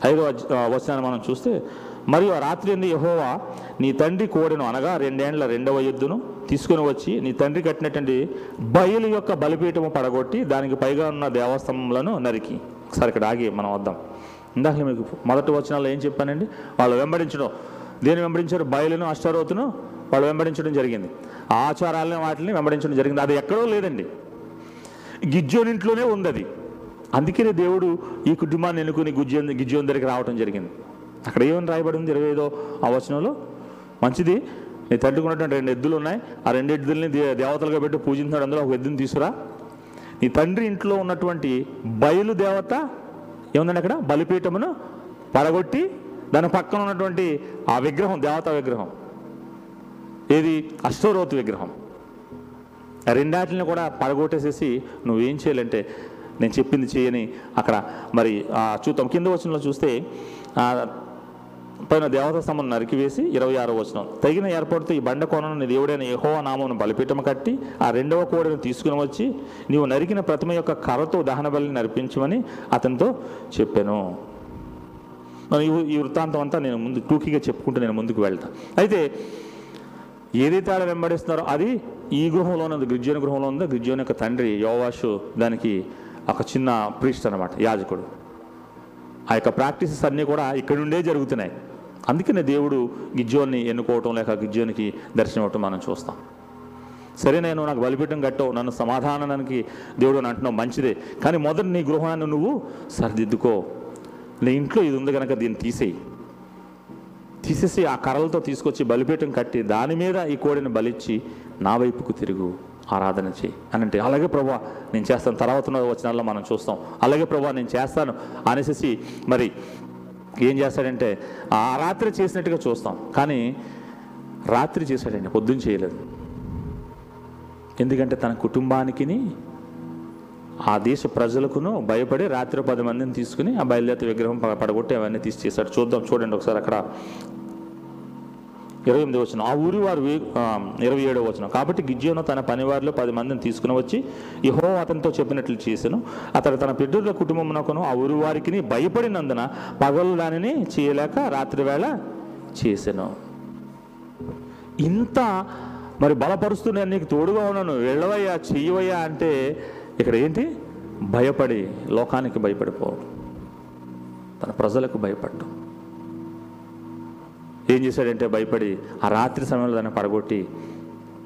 ఐదవ వచనాన్ని మనం చూస్తే మరియు ఆ రాత్రి ఎందు యహోవా నీ తండ్రి కోడెను అనగా రెండేండ్ల రెండవ ఎద్దును తీసుకుని వచ్చి నీ తండ్రి కట్టినటువంటి బయలు యొక్క బలిపీఠము పడగొట్టి దానికి పైగా ఉన్న దేవస్థంలను నరికి. ఒకసారి ఇక్కడ ఆగి మనం వద్దాం. ఇందాక మీకు మొదటి వచనాల్లో ఏం చెప్పానండి? వాళ్ళు వెంబడించడం. దేని వెంబడించారు? బయలును అష్టారోతును వాళ్ళు వెంబడించడం జరిగింది. ఆ ఆచారాలను వాటిని వెంబడించడం జరిగింది. అది ఎక్కడో లేదండి. గిజ్జోనింట్లోనే ఉంది అది అందుకనే దేవుడు ఈ కుటుంబాన్ని ఎన్నుకుని గుజ్జోన్ గిజ్జోన్ దగ్గరికి రావడం జరిగింది. అక్కడ ఏమని రాయబడి ఉంది ఇరవై ఐదో ఆ వచనంలో? మంచిది. నీ తట్టుకున్నటువంటి రెండు ఎద్దులు ఉన్నాయి. ఆ రెండు ఎద్దుల్ని దేవతలుగా పెట్టి పూజించాడు అందులో ఒక ఎద్దుని తీసుకురా నీ తండ్రి ఇంట్లో ఉన్నటువంటి బయలు దేవత ఏముందండి అక్కడ? బలిపీఠమును పడగొట్టి దాని పక్కన ఉన్నటువంటి ఆ విగ్రహం దేవతా విగ్రహం. ఏది? అష్టోరోతు విగ్రహం. రెండాటిని కూడా పడగొట్టేసేసి నువ్వేం చేయాలంటే నేను చెప్పింది చేయని అక్కడ మరి ఆ, చూద్దాం. కింద వచనంలో చూస్తే పైన దేవతా స్తంభం నరికివేసి ఇరవై ఆరో వచనం. తగిన ఏర్పాటుతో ఈ బండ కోణను దేవుడైన యెహోవా నామను బలిపీఠం కట్టి ఆ రెండవ కోడను తీసుకుని వచ్చి నీవు నరికిన ప్రతిమ యొక్క కర్రతో దహన బలిని నరిపించమని అతనితో చెప్పాను. ఈ- వృత్తాంతం అంతా నేను ముందు టూకీగా చెప్పుకుంటూ నేను ముందుకు వెళ్తాను అయితే ఏదైతే ఆడ వెంబడిస్తున్నారో అది ఈ గృహంలోనే ఉంది గిర్జోని గృహంలో ఉంది గిర్జోని యొక్క తండ్రి యోవాషు దానికి ఒక చిన్న ప్రీస్ట్ అనమాట యాజకుడు. ఆ యొక్క ప్రాక్టీసెస్ అన్నీ కూడా ఇక్కడ నుండే జరుగుతున్నాయి. అందుకనే దేవుడు గిజ్జోని ఎన్నుకోవటం లేక గిజ్జోనికి దర్శనం ఇవ్వటం మనం చూస్తాం. సరే నేను నాకు బలిపీఠం కట్టవు నన్ను సమాధానానికి దేవుడు అని అంటున్నావు మంచిదే. కానీ మొదట నీ గృహాన్ని నువ్వు సరిదిద్దుకో. నీ ఇంట్లో ఇది ఉంది కనుక దీన్ని తీసేయి. తీసేసి ఆ కర్రలతో తీసుకొచ్చి బలిపీఠం కట్టి దాని మీద ఈ కోడిని బలిచ్చి నా వైపుకు తిరుగు. ఆరాధన చేయి. అని అంటే అలాగే ప్రభా నేను చేస్తాను. తర్వాత వచ్చినాల్లో మనం చూస్తాం. అలాగే ప్రభా నేను చేస్తాను. అనేసి మరి ఏం చేస్తాడంటే ఆ రాత్రి చేసినట్టుగా చూస్తాం. కానీ రాత్రి చేశాడండి పొద్దున్న చేయలేదు. ఎందుకంటే తన కుటుంబానికిని ఆ దేశ ప్రజలకును భయపడి రాత్రి పది మందిని తీసుకుని ఆ బయలుదేత విగ్రహం పడగొట్టి అవన్నీ తీసి చేశాడు. చూద్దాం చూడండి ఒకసారి అక్కడ ఇరవై ఎనిమిది వచ్చిన ఆ ఊరి వారు ఇరవై ఏడో వచ్చిన కాబట్టి గిజ్జోను తన పనివారిలో పది మందిని తీసుకుని వచ్చి యహో అతనితో చెప్పినట్లు చేశాను. అతడు తన బిడ్డల కుటుంబమునకును ఆ ఊరి వారికి భయపడినందున పగలు దానిని చేయలేక రాత్రి వేళ చేశాను. ఇంత మరి బలపరుస్తూ నేను నీకు తోడుగా ఉన్నాను. వెళ్ళవయ్యా చెయ్యవయ్యా అంటే ఇక్కడ ఏంటి? భయపడి లోకానికి భయపడిపోవడం తన ప్రజలకు భయపడటం ఏం చేశాడంటే భయపడి ఆ రాత్రి సమయంలో దాన్ని పడగొట్టి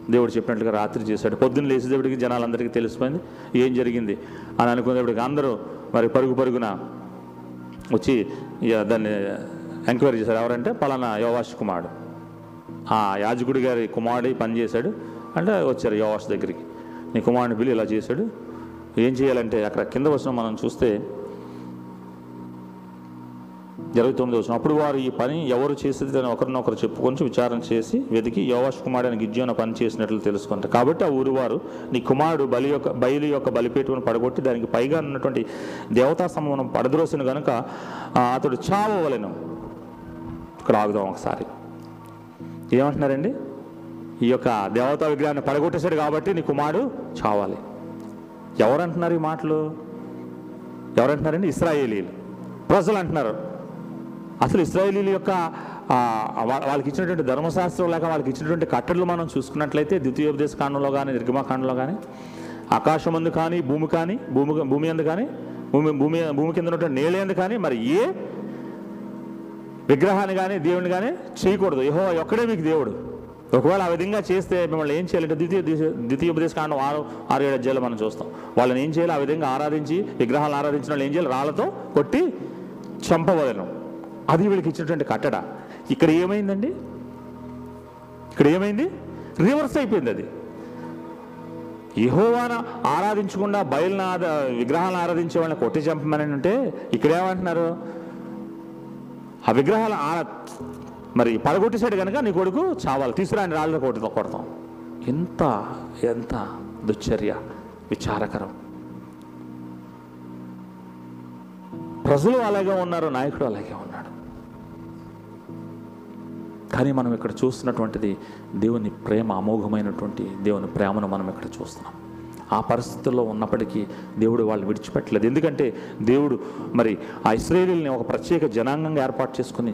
దేవుడు చెప్పినట్లుగా రాత్రి చేశాడు. పొద్దున్న లేచేటప్పటికి జనాలందరికీ తెలిసిపోయింది. ఏం జరిగింది? అని అనుకునేటప్పటికి అందరూ మరి పరుగు పరుగున వచ్చి ఇక దాన్ని ఎంక్వైరీ చేశారు. ఎవరంటే పలానా యోవాష్ కుమారుడు. ఆ యాజకుడి గారి కుమారుడు పనిచేశాడు అంటే వచ్చారు యోవాష్ దగ్గరికి. నీ కుమారుడిని పిల్లి ఇలా చేశాడు. ఏం చేయాలంటే అక్కడ కింద వచ్చిన మనం చూస్తే ఇరవై తొమ్మిది వచ్చిన అప్పుడు వారు ఈ పని ఎవరు చేసేది అని ఒకరినొకరు చెప్పుకొని విచారణ చేసి వెతికి యోవాష్ కుమారుడు అని గిజ్జోన పని చేసినట్లు తెలుసుకుంటారు కాబట్టి ఆ ఊరు వారు నీ కుమారుడు బలి యొక్క బయలు యొక్క బలిపేటును పడగొట్టి దానికి పైగా ఉన్నటువంటి దేవతా సమూహం పడద్రోసిన కనుక అతడు చావవలెను ఇక్కడ ఆగుదాం ఒకసారి. ఏమంటున్నారండి? ఈ యొక్క దేవతా విగ్రహాన్ని పడగొట్టేశాడు కాబట్టి నీ కుమారుడు చావాలి. ఎవరంటున్నారు ఈ మాటలు? ఎవరంటున్నారండి? ఇస్రాయేలీలు. ప్రజలు అంటున్నారు అసలు ఇస్రాయేలీల యొక్క వాళ్ళకి ఇచ్చినటువంటి ధర్మశాస్త్రం లేక వాళ్ళకి ఇచ్చినటువంటి కట్టడలు మనం చూసుకున్నట్లయితే ద్వితీయోపదేశ కాండంలో కానీ నిర్గమాకాండంలో కానీ ఆకాశం అందు కానీ భూమి కానీ భూమి భూమి అందు కానీ భూమి భూమి భూమి కింద ఉన్నటువంటి నేల ఎందు కానీ మరి ఏ విగ్రహాన్ని కానీ దేవుని కానీ చేయకూడదు. యహో ఒక్కడే మీకు దేవుడు. ఒకవేళ ఆ విధంగా చేస్తే మిమ్మల్ని ఏం చేయాలంటే ద్వితీయ ద్వితీయ ఉపదేశ కాండం ఆరు ఆరు ఏడు అధ్యాయులు మనం చూస్తాం. వాళ్ళని ఏం చేయాలి? ఆ విధంగా ఆరాధించి విగ్రహాలు ఆరాధించిన వాళ్ళు ఏం చేయాలి? రాళ్ళతో కొట్టి చంపవలను అది వీళ్ళకి ఇచ్చినటువంటి కట్టడ. ఇక్కడ ఏమైందండి? ఇక్కడ ఏమైంది? రివర్స్ అయిపోయింది అది. యహోవాన ఆరాధించకుండా బయలున ఆద- విగ్రహాలను ఆరాధించే వాళ్ళని కొట్టి చంపమని అంటే ఇక్కడ ఏమంటున్నారు? ఆ విగ్రహాలు ఆరా మరి పడగొట్టేశాడు కనుక నీ కొడుకు చావాలి. తీసుకురాని రాళ్ళు కొడుతాం కొడతాం. ఎంత ఎంత దుశ్చర్య విచారకరం. ప్రజలు అలాగే ఉన్నారు నాయకుడు అలాగే ఉన్నారు. కానీ మనం ఇక్కడ చూస్తున్నటువంటిది దేవుని ప్రేమ అమోఘమైనటువంటి దేవుని ప్రేమను మనం ఇక్కడ చూస్తున్నాం. ఆ పరిస్థితుల్లో ఉన్నప్పటికీ దేవుడు వాళ్ళు విడిచిపెట్టలేదు. ఎందుకంటే దేవుడు మరి ఆ ఇస్రాయేలీని ఒక ప్రత్యేక జనాంగంగా ఏర్పాటు చేసుకుని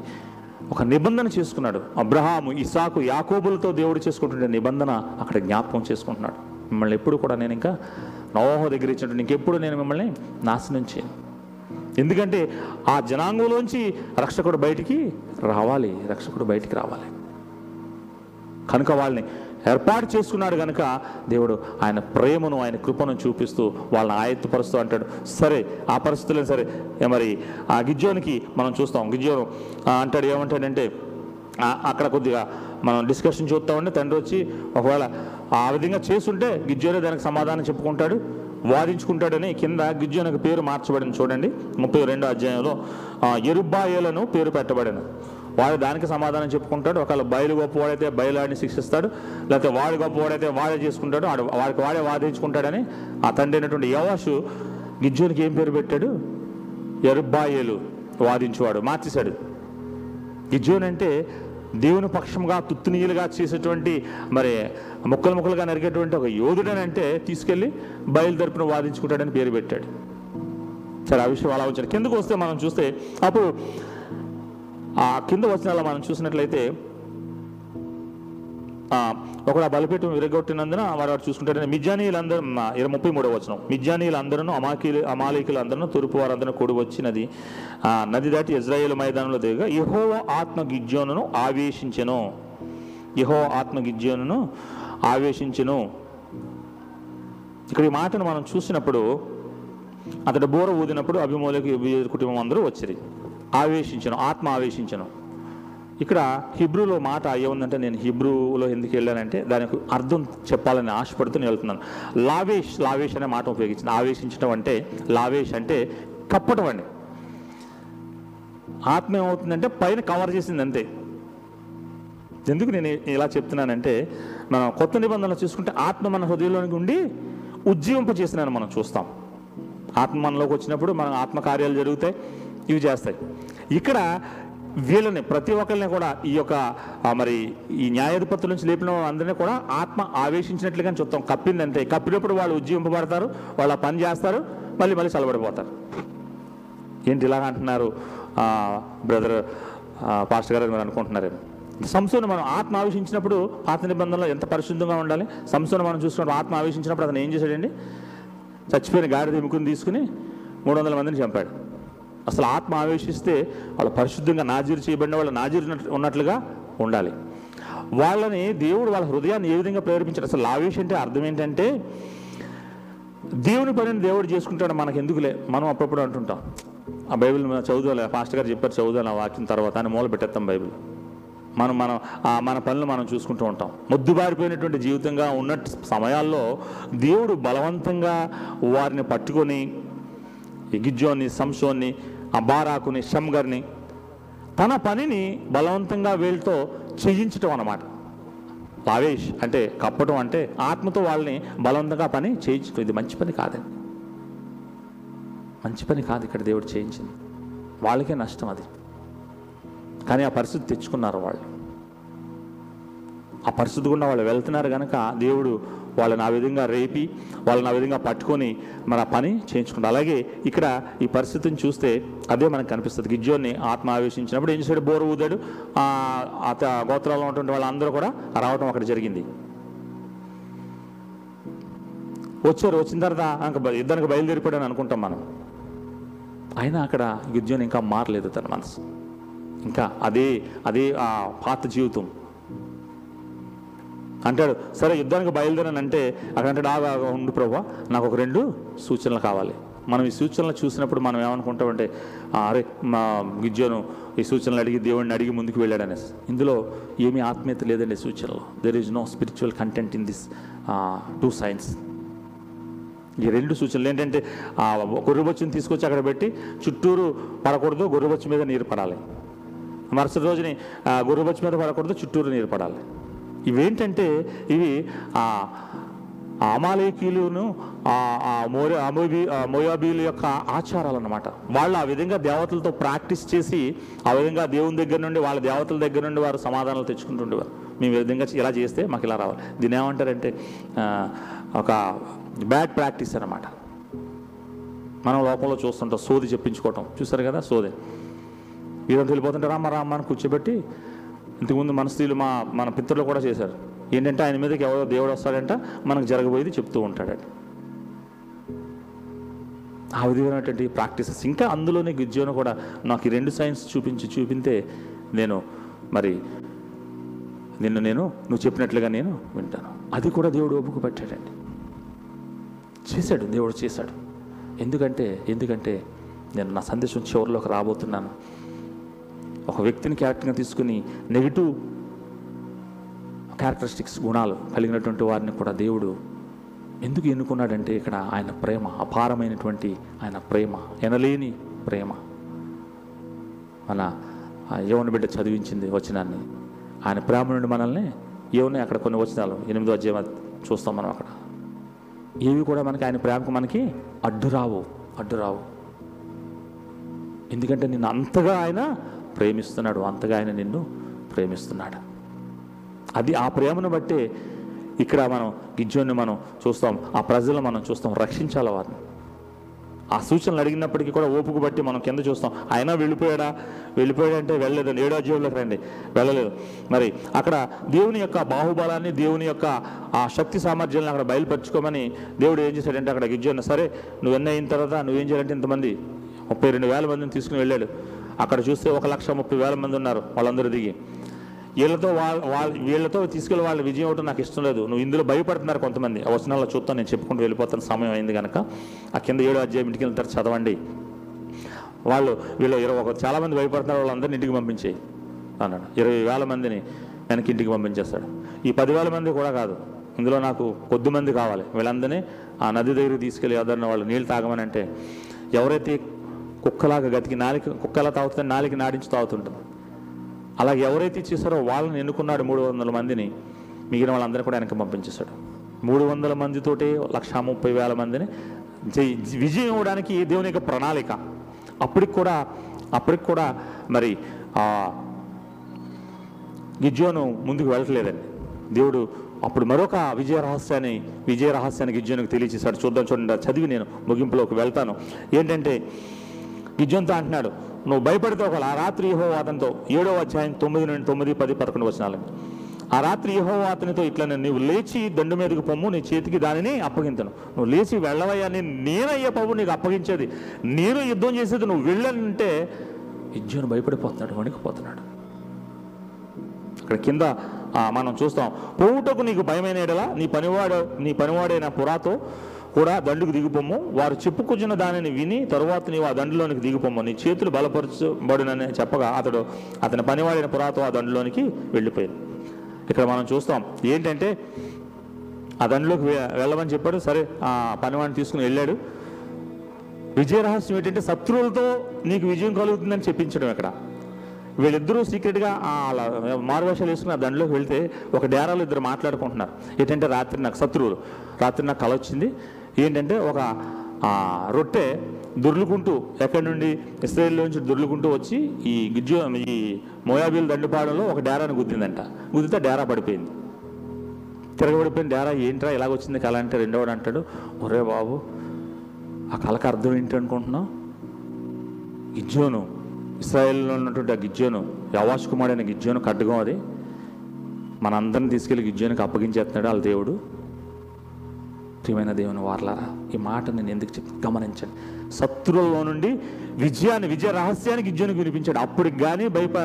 ఒక నిబంధన చేసుకున్నాడు. అబ్రహాము ఇసాకు యాకోబులతో దేవుడు చేసుకుంటుండే నిబంధన అక్కడ జ్ఞాపకం చేసుకుంటున్నాడు. మిమ్మల్ని ఎప్పుడు కూడా నేను ఇంకా నోహ దగ్గర ఇచ్చినట్టు ఇంకెప్పుడు నేను మిమ్మల్ని నాశనం చేయను. ఎందుకంటే ఆ జనాంగంలోంచి రక్షకుడు బయటికి రావాలి రక్షకుడు బయటికి రావాలి. కనుక వాళ్ళని ఏర్పాటు చేసుకున్నాడు కనుక దేవుడు ఆయన ప్రేమను ఆయన కృపను చూపిస్తూ వాళ్ళని ఆయత్తుపరుస్తూ అంటాడు. సరే ఆ పరిస్థితులే సరే మరి ఆ గిజ్జోనికి మనం చూస్తాం. గిజ్జోను అంటాడు ఏమంటాడంటే అక్కడ కొద్దిగా మనం డిస్కషన్ చూస్తామంటే తండ్రి వచ్చి ఒకవేళ ఆ విధంగా చేస్తుంటే గిజ్జోనే దానికి సమాధానం చెప్పుకుంటాడు. వాదించుకుంటాడని కింద గిజ్జోనికి పేరు మార్చబడిన చూడండి. ముప్పై రెండో అధ్యాయంలో ఆ, ఎరుబ్బాయేలను పేరు పెట్టబడిన. వాడు దానికి సమాధానం చెప్పుకుంటాడు. ఒకవేళ బయలు గొప్పవాడైతే బయలాడిని శిక్షిస్తాడు. లేకపోతే వాడు గొప్పవాడైతే వాడే చేసుకుంటాడు. వాడు వాడికి వాడే వాదించుకుంటాడని ఆ తండ్రి అయినటువంటి యవాషు గిజ్జోనికి ఏం పేరు పెట్టాడు? ఎరుబాయేలు వాదించువాడు మార్చేశాడు. గిజ్జోన్ అంటే దేవుని పక్షంగా తుత్తునీయులుగా చేసేటువంటి మరి ముక్కలు ముక్కలుగా నరిగేటువంటి ఒక యోధుడనంటే తీసుకెళ్ళి బయలుదేరిపిన వాదించుకుంటాడని పేరు పెట్టాడు. సరే ఆ విషయం అలా వచ్చాడు కిందకు వస్తే మనం చూస్తే అప్పుడు ఆ కింద వచనాల్లో మనం చూసినట్లయితే ఒకడు ఆ బలిపీఠం విరగొట్టినందున వారు వాడు చూసుకుంటాడని మిజ్జానీయులందరూ ఇరవై ముప్పై మూడవ వచనం. మిజ్జానీయులందరూ అమాకీలు అమాలీకులందరూ తూర్పు వారందరూ కూడి వచ్చినది ఆ, నది దాటి ఇజ్రాయేల్ మైదానంలో దిగగా యహో ఆత్మ గిజ్జోను ఆవేశించను. యహో ఆత్మ గిజ్జోను ఆవేశించను. ఇక్కడ ఈ మాటను మనం చూసినప్పుడు అతడు బోర ఊదినప్పుడు అభిమూలకి కుటుంబం అందరూ వచ్చారు ఆవేశించను ఆత్మ ఆవేశించను. ఇక్కడ హిబ్రూలో మాట ఏముందంటే నేను హిబ్రూలో ఎందుకు వెళ్ళానంటే దానికి అర్థం చెప్పాలని ఆశపడుతూ నేను వెళ్తున్నాను. లావేష్ లావేష్ అనే మాట ఉపయోగించింది. ఆవేశించడం అంటే లావేష్ అంటే కప్పటం అండి. ఆత్మ ఏమవుతుందంటే పైన కవర్ చేసింది అంతే. ఎందుకు నేను ఇలా చెప్తున్నానంటే మనం కొత్త నిబంధనలు చూసుకుంటే ఆత్మ మన హృదయంలోనికి ఉండి ఉజ్జీవింపజేసినాను మనం చూస్తాం. ఆత్మ మనలోకి వచ్చినప్పుడు మన ఆత్మకార్యాలు జరుగుతాయి ఇవి చేస్తాయి. ఇక్కడ వీళ్ళని ప్రతి ఒక్కరిని కూడా ఈ యొక్క మరి ఈ న్యాయాధిపతుల నుంచి లేపిన అందరినీ కూడా ఆత్మ ఆవేశించినట్లుగా చూస్తాం. కప్పిందంటే కప్పినప్పుడు వాళ్ళు ఉజ్జీవింపబడతారు వాళ్ళు పని చేస్తారు మళ్ళీ మళ్ళీ చలబడిపోతారు ఏంటి ఇలాగ అంటున్నారు? బ్రదర్ పాస్టర్ గారు అని మీరు అనుకుంటున్నారేమో. సంస్థను మనం ఆత్మ ఆవేశించినప్పుడు పాత నిబంధనలో ఎంత పరిశుద్ధంగా ఉండాలి? సంస్థను మనం చూసుకున్నప్పుడు ఆత్మ ఆవేశించినప్పుడు అతను ఏం చేశాడండి? చచ్చిపోయిన గాడిద ఎముకుని తీసుకుని మూడు వందల మందిని చంపాడు. అసలు ఆత్మ ఆవేశిస్తే వాళ్ళు పరిశుద్ధంగా నాజీరు చేయబడిన వాళ్ళు నాజీరు ఉన్నట్లుగా ఉండాలి. వాళ్ళని దేవుడు వాళ్ళ హృదయాన్ని ఏ విధంగా ప్రేరేపించాడు? అసలు ఆవేశం అంటే అర్థం ఏంటంటే దేవుని పనిని దేవుడు చేసుకుంటాడు మనకు ఎందుకులే? మనం అప్పుడప్పుడు అంటుంటాం. ఆ బైబిల్ చదువులే పాస్టర్ గారు చెప్పారు చదువుదాం ఆ వాక్యం తర్వాత అని మూల పెట్టేస్తాం బైబిల్. మనం మనం మన పనులు మనం చూసుకుంటూ ఉంటాం. మొద్దుబారిపోయినటువంటి జీవితంగా ఉన్న సమయాల్లో దేవుడు బలవంతంగా వారిని పట్టుకొని ఎగిజ్జోని సంశోన్ని సంసోన్ని ఆ బారాకుని షమ్గర్ని తన పనిని బలవంతంగా వీళ్ళతో చేయించటం అన్నమాట. లావేష్ అంటే కప్పటం అంటే ఆత్మతో వాళ్ళని బలవంతంగా పని చేయించడం ఇది మంచి పని కాదండి మంచి పని కాదు ఇక్కడ దేవుడు చేయించింది. వాళ్ళకే నష్టం అది. కానీ ఆ పరిస్థితి తెచ్చుకున్నారు వాళ్ళు. ఆ పరిస్థితి గుండా వాళ్ళు వెళ్తున్నారు కనుక దేవుడు వాళ్ళని ఆ విధంగా రేపి వాళ్ళని ఆ విధంగా పట్టుకొని మన పని చేయించుకుంటాం. అలాగే ఇక్కడ ఈ పరిస్థితిని చూస్తే అదే మనకు కనిపిస్తుంది. గిజ్జోని ఆత్మ ఆవేశించినప్పుడు ఏం చేశాడు? బోరు ఊదాడు. ఆ అత గోత్రాల్లో ఉన్నటువంటి వాళ్ళందరూ కూడా రావటం అక్కడ జరిగింది. వచ్చారు. వచ్చిన తర్వాత ఇద్దరికి బ- బయలుదేరిపోయాడని అనుకుంటాం మనం. అయినా అక్కడ గిజ్జోని ఇంకా మారలేదు తన మనసు. ఇంకా అదే అదే ఆ పాత జీవితం. అంటాడు సరే యుద్ధానికి బయలుదేరానంటే అక్కడ అంటాడు ఆగా ఉండు ప్రభా నాకు ఒక రెండు సూచనలు కావాలి. మనం ఈ సూచనలు చూసినప్పుడు మనం ఏమనుకుంటామంటే అరే మా గిజ్జోను ఈ సూచనలు అడిగి దేవుడిని అడిగి ముందుకు వెళ్ళాడనేసి. ఇందులో ఏమీ ఆత్మీయత లేదండి సూచనలో. There is no spiritual content in this two signs ఈ రెండు సూచనలు ఏంటంటే ఆ గొర్రెబొచ్చుని తీసుకొచ్చి అక్కడ పెట్టి చుట్టూరు పడకూడదు గొర్రెబొచ్చు మీద నీరు పడాలి. మరుసటి రోజుని ఆ గొర్రెబొచ్చు మీద పడకూడదు చుట్టూరు నీరు పడాలి. ఇవేంటంటే ఇవి ఆ ఆ అమాలేకీలును ఆ మోరే అమోబీ మోయాబీల యొక్క ఆచారాలు అన్నమాట వాళ్ళు ఆ విధంగా దేవతలతో ప్రాక్టీస్ చేసి ఆ విధంగా దేవుని దగ్గర నుండి వాళ్ళ దేవతల దగ్గర నుండి వారు సమాధానాలు తెచ్చుకుంటుండేవారు మేము ఈ విధంగా ఇలా చేస్తే మాకు ఇలా రావాలి. దీని ఏమంటారంటే ఒక బ్యాడ్ ప్రాక్టీస్ అనమాట మనం లోపంలో చూస్తుంటాం సోది చెప్పించుకోవటం. చూసారు కదా సోది? ఈరోజు వెళ్ళిపోతుంటే రామ్మ రామ్మ అని కూర్చోబెట్టి ఇంతకుముందు మన స్త్రీలు మా మన పితరులు కూడా చేశారు. ఏంటంటే ఆయన మీదకి ఎవరో దేవుడు వస్తాడంట మనకు జరగబోయేది చెప్తూ ఉంటాడట. ఆ విధమైనటువంటి ప్రాక్టీసెస్. ఇంకా అందులోనే గిజ్జోను కూడా నాకు ఈ రెండు సైన్స్ చూపించి చూపింతే నేను మరి నిన్ను నేను నువ్వు చెప్పినట్లుగా నేను వింటాను. అది కూడా దేవుడు ఒప్పుకు పెట్టాడండి. చేశాడు దేవుడు చేశాడు. ఎందుకంటే ఎందుకంటే నేను నా సందేశం చివరిలోకి రాబోతున్నాను. ఒక వ్యక్తిని క్యారెక్టర్గా తీసుకుని నెగిటివ్ క్యారెక్టరిస్టిక్స్ గుణాలు కలిగినటువంటి వారిని కూడా దేవుడు ఎందుకు ఎన్నుకున్నాడంటే ఇక్కడ ఆయన ప్రేమ అపారమైనటువంటి ఆయన ప్రేమ ఎనలేని ప్రేమ. మన ఆ యవన బిడ్డ చదివించింది వచనాన్ని. ఆయన ప్రేమ నుండి మనల్ని ఏమన్నాయి అక్కడ కొన్ని వచనాలు ఎనిమిదో అధ్యాయం చూస్తాం మనం అక్కడ. ఏవి కూడా మనకి ఆయన ప్రేమకు మనకి అడ్డు రావు అడ్డు రావు ఎందుకంటే నిన్ను అంతగా ఆయన ప్రేమిస్తున్నాడు అంతగా ఆయన నిన్ను ప్రేమిస్తున్నాడు. అది ఆ ప్రేమను బట్టే ఇక్కడ మనం గిజ్జోని మనం చూస్తాం ఆ ప్రజలను మనం చూస్తాం రక్షించాలి వారిని. ఆ సూచనలు అడిగినప్పటికీ కూడా ఓపుకు బట్టి మనం కింద చూస్తాం ఆయన వెళ్ళిపోయాడా? వెళ్ళిపోయాడంటే వెళ్ళలేదు ఏడో జీవులకు రండి. వెళ్ళలేదు. మరి అక్కడ దేవుని యొక్క బాహుబలాన్ని దేవుని యొక్క ఆ శక్తి సామర్థ్యాలను అక్కడ బయలుపరచుకోమని దేవుడు ఏం చేశాడంటే అక్కడ గిజ్జోన్న సరే నువ్వు ఎన్న అయిన తర్వాత నువ్వేం చేయాలంటే ఇంతమంది ముప్పై రెండు వేల మందిని తీసుకుని వెళ్ళాడు. అక్కడ చూస్తే ఒక లక్ష ముప్పై వేల మంది ఉన్నారు. వాళ్ళందరూ దిగి వీళ్ళతో వాళ్ళ వాళ్ళ వీళ్ళతో తీసుకెళ్ళి వాళ్ళ విజయం అవటం నాకు ఇష్టం లేదు. నువ్వు ఇందులో భయపడుతున్నారు కొంతమంది. ఆ వచనాల్లో చూస్తాను నేను చెప్పుకుంటూ వెళ్ళిపోతాను. సమయం అయింది కనుక ఆ కింద ఏడు అధ్యాయం ఇంటికి వెళ్తారు చదవండి. వాళ్ళు వీళ్ళు ఇరవై ఒక చాలామంది భయపడుతున్నారు వాళ్ళందరినీ ఇంటికి పంపించేయి అన్నాడు. ఇరవై వేల మందిని వెనక్కి ఇంటికి పంపించేస్తాడు. ఈ పదివేల మంది కూడా కాదు. ఇందులో నాకు కొద్ది మంది కావాలి. వీళ్ళందరినీ ఆ నది దగ్గరికి తీసుకెళ్ళి ఎవరన్నా వాళ్ళు నీళ్ళు తాగమని అంటే ఎవరైతే కుక్కలాగా గతికి నాలిక కుక్కలా తాగుతుంది నాలికి నాడించి తాగుతుంటుంది అలాగే ఎవరైతే ఇచ్చేసారో వాళ్ళని ఎన్నుకున్నాడు మూడు వందల మందిని మిగిలిన వాళ్ళందరినీ కూడా వెనక పంపించేశాడు. మూడు వందల మందితోటే లక్ష ముప్పై వేల మందిని విజయం ఇవ్వడానికి దేవుని యొక్క ప్రణాళిక. అప్పటికి కూడా అప్పటికి కూడా మరి గిజ్జోను ముందుకు వెళ్ళట్లేదండి. దేవుడు అప్పుడు మరొక విజయ రహస్యాన్ని విజయ రహస్యాన్ని గిజ్జోనికి తెలియచేశాడు. చూద్దాం చూడండి చదివి నేను ముగింపులోకి వెళ్తాను. ఏంటంటే గిజ్జంతో అంటున్నాడు నువ్వు భయపడితే ఒకళ్ళు ఆ రాత్రి యహోవాతంతో ఏడో అధ్యాయం తొమ్మిది నుండి తొమ్మిది పది పదకొండు వచనాలు. ఆ రాత్రి యహోవాతనితో అతనితో ఇట్లా నువ్వు లేచి దండు మీదకి పొమ్ము నీ చేతికి దానిని అప్పగించను. నువ్వు లేచి వెళ్ళవయ్యా నేను నేనయ్యే పవ్వు నీకు అప్పగించేది. నేను యుద్ధం చేసేది నువ్వు వెళ్ళనంటే గిజ్జోను భయపడిపోతున్నాడు వణికిపోతున్నాడు. అక్కడ కింద మనం చూస్తాం పోవుటకు నీకు భయమైన నీ పనివాడు నీ పనివాడైన పురాతో కూడా దండుకు దిగిపోము వారు చెప్పుకొచ్చిన దానిని విని తరువాత నీవు ఆ దండులోనికి దిగిపోము నీ చేతులు బలపరచబడినని చెప్పగా అతడు అతని పనివాడిన పురాతో ఆ దండులోనికి వెళ్ళిపోయింది ఇక్కడ మనం చూస్తాం ఏంటంటే ఆ దండులోకి వెళ్ళమని చెప్పాడు. సరే ఆ పనివాడిని తీసుకుని వెళ్ళాడు. విజయ రహస్యం ఏంటంటే శత్రువులతో నీకు విజయం కలుగుతుందని చెప్పించడం ఇక్కడ. వీళ్ళిద్దరూ సీక్రెట్గా ఆ అలా మారువేషాలు వేసుకుని ఆ దండలోకి వెళ్తే ఒక డేరాలో ఇద్దరు మాట్లాడుకుంటున్నారు. ఏంటంటే రాత్రి నాకు శత్రువులు రాత్రి నాకు కల వచ్చింది ఏంటంటే ఒక రొట్టె దుర్లుకుంటూ ఎక్కడి నుండి ఇస్రాయేల్ నుంచి దొర్లుకుంటూ వచ్చి ఈ గిజ్జు ఈ మోయాబీల దండుపాడంలో ఒక డేరాను గుద్దిందంట. గుద్దితే డేరా పడిపోయింది. తిరగబడిపోయిన డేరా ఏంట్రా ఇలాగొచ్చింది కళ అంటే రెండోవాడు అంటాడు ఒరే బాబు ఆ కళకు అర్థం ఏంటి అనుకుంటున్నావు? గిజ్జోను ఇస్రాయేల్లో ఉన్నటువంటి ఆ గిజ్జోను యవాష్ కుమారుడైన గిజ్జోను ఖడ్గం అది. మనందరిని తీసుకెళ్ళి గిజ్జోనికి అప్పగించేస్తున్నాడు వాళ్ళ దేవుడు. ప్రియమైన దేవుని వారలారా ఈ మాట నేను ఎందుకు చెప్ గమనించండి శత్రువుల్లో నుండి విజయాన్ని విజయ రహస్యానికి విజయానికి వినిపించాడు. అప్పటికి కానీ భయప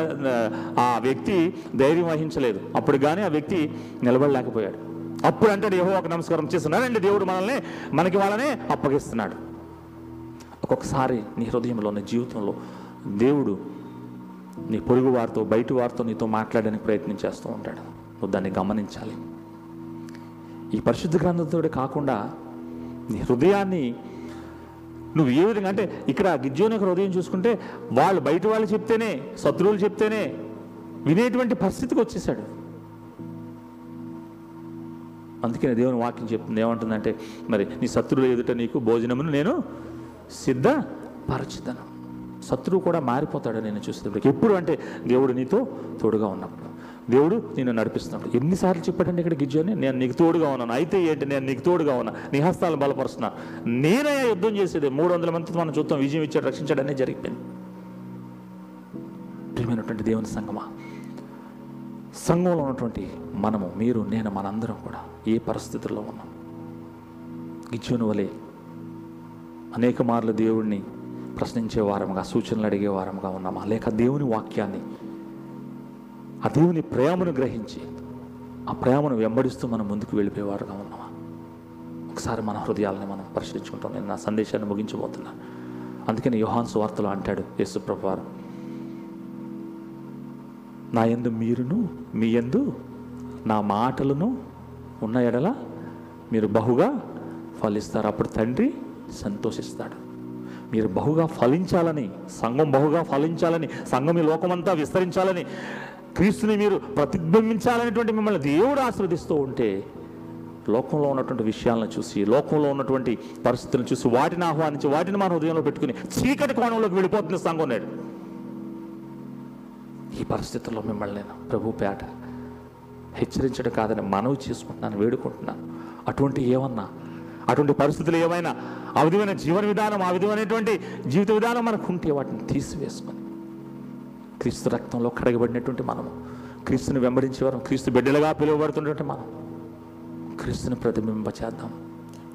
ఆ వ్యక్తి ధైర్యం వహించలేదు. అప్పుడు కానీ ఆ వ్యక్తి నిలబడలేకపోయాడు. అప్పుడు అంటాడు ఏహో ఒక నమస్కారం చేస్తున్నాడండి దేవుడు మనల్ని మనకి వాళ్ళనే అప్పగిస్తున్నాడు. ఒక్కొక్కసారి నీ హృదయంలో నీ జీవితంలో దేవుడు నీ పొరుగు వారితో బయటి వారితో నీతో మాట్లాడడానికి ప్రయత్నం చేస్తూ ఉంటాడు. నువ్వు దాన్ని గమనించాలి. ఈ పరిశుద్ధ గ్రంథంతో కాకుండా నీ హృదయాన్ని నువ్వు ఏ విధంగా అంటే ఇక్కడ గిజ్జోని యొక్క హృదయం చూసుకుంటే వాళ్ళు బయట వాళ్ళు చెప్తేనే శత్రువులు చెప్తేనే వినేటువంటి పరిస్థితికి వచ్చేసాడు అందుకే దేవుని వాక్యం చెప్తుంది. ఏమంటుందంటే మరి నీ శత్రువులు ఎదుట నీకు భోజనమును నేను సిద్ధపరచుతాను. శత్రువు కూడా మారిపోతాడు నేను చూసేటప్పటికి. ఎప్పుడు అంటే దేవుడు నీతో తోడుగా ఉన్నప్పుడు. దేవుడు నిన్ను నడిపిస్తున్నాడు ఎన్నిసార్లు చెప్పాడంటే ఇక్కడ గిజ్జోని? నేను నీకు తోడుగా ఉన్నాను. అయితే ఏంటి? నేను నీకు తోడుగా ఉన్నా. నీ హస్తాలను బలపరుస్తున్నా. నేనే యుద్ధం చేసేది. మూడు వందల మందితో మనం చూద్దాం. విజయం ఇచ్చాడు రక్షించాడు అనేది జరిగిపోయింది. ప్రియమైనటువంటి దేవుని సంగమా సంఘంలో ఉన్నటువంటి మనము మీరు నేను మనందరం కూడా ఏ పరిస్థితుల్లో ఉన్నాం? గిచ్చుని వలె అనేక మార్లు దేవుణ్ణి ప్రశ్నించే వారముగా సూచనలు అడిగే వారముగా ఉన్నామా? లేక దేవుని వాక్యాన్ని ఆ దేవుని ప్రేమను గ్రహించి ఆ ప్రేమను వెంబడిస్తూ మనం ముందుకు వెళ్ళిపోయేవారుగా ఉన్నామా? ఒకసారి మన హృదయాలని మనం పరిశీలించుకుంటాం. నేను నా సందేశాన్ని ముగించబోతున్నా. అందుకని యోహాన్ సువార్తలో అంటాడు యేసుప్రభు వారు నా యందు మీరును మీ యందు నా మాటలను ఉన్న ఎడల మీరు బహుగా ఫలిస్తారు. అప్పుడు తండ్రి సంతోషిస్తాడు. మీరు బహుగా ఫలించాలని సంఘం బహుగా ఫలించాలని సంఘం ఈ లోకమంతా విస్తరించాలని క్రీస్తుని మీరు ప్రతిబింబించాలనేటువంటి మిమ్మల్ని దేవుడు ఆశీర్వదిస్తూ ఉంటే లోకంలో ఉన్నటువంటి విషయాలను చూసి లోకంలో ఉన్నటువంటి పరిస్థితులను చూసి వాటిని ఆహ్వానించి వాటిని మన హృదయంలో పెట్టుకుని చీకటి కోణంలోకి వెళ్ళిపోతుంది సంఘం నేడు. ఈ పరిస్థితుల్లో మిమ్మల్ని నేను ప్రభు పేట హెచ్చరించడం కాదని మనవి చేసుకుంటున్నాను వేడుకుంటున్నాను. అటువంటి ఏమన్నా అటువంటి పరిస్థితులు ఏమైనా ఆ విధమైన జీవన విధానం ఆ విధమైనటువంటి జీవిత విధానం మనకు ఉంటే వాటిని తీసివేసుకొని క్రీస్తు రక్తంలో కడగబడినటువంటి మనము. క్రీస్తుని వెంబడించేవారు క్రీస్తు బిడ్డలుగా పిలువబడుతున్నటువంటి మనం క్రీస్తుని ప్రతిబింబ చేద్దాం.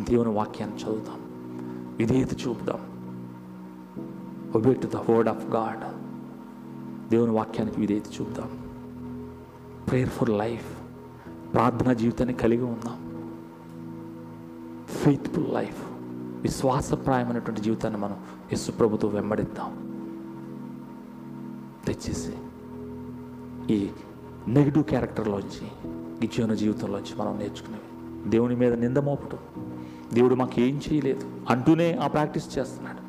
దేవుని వాక్యాన్ని చదువుదాం. విధేయత చూపుదాం. Obey to the word of God దేవుని వాక్యానికి విధేయత చూపుదాం. ప్రేయర్ఫుల్ లైఫ్ ప్రార్థనా జీవితాన్ని కలిగి ఉందాం. ఫెయిత్ఫుల్ లైఫ్ విశ్వాసప్రాయమైనటువంటి జీవితాన్ని మనం యస్సు ప్రభుతో వెంబడిద్దాం. తెచ్చేసి ఈ నెగిటివ్ క్యారెక్టర్లోంచి ఈ జీవన జీవితంలోంచి మనం నేర్చుకునేవి. దేవుని మీద నింద మోపటం. దేవుడు మాకు ఏం చేయలేదు. అంటూనే ఆ ప్రాక్టీస్ చేస్తున్నాడు.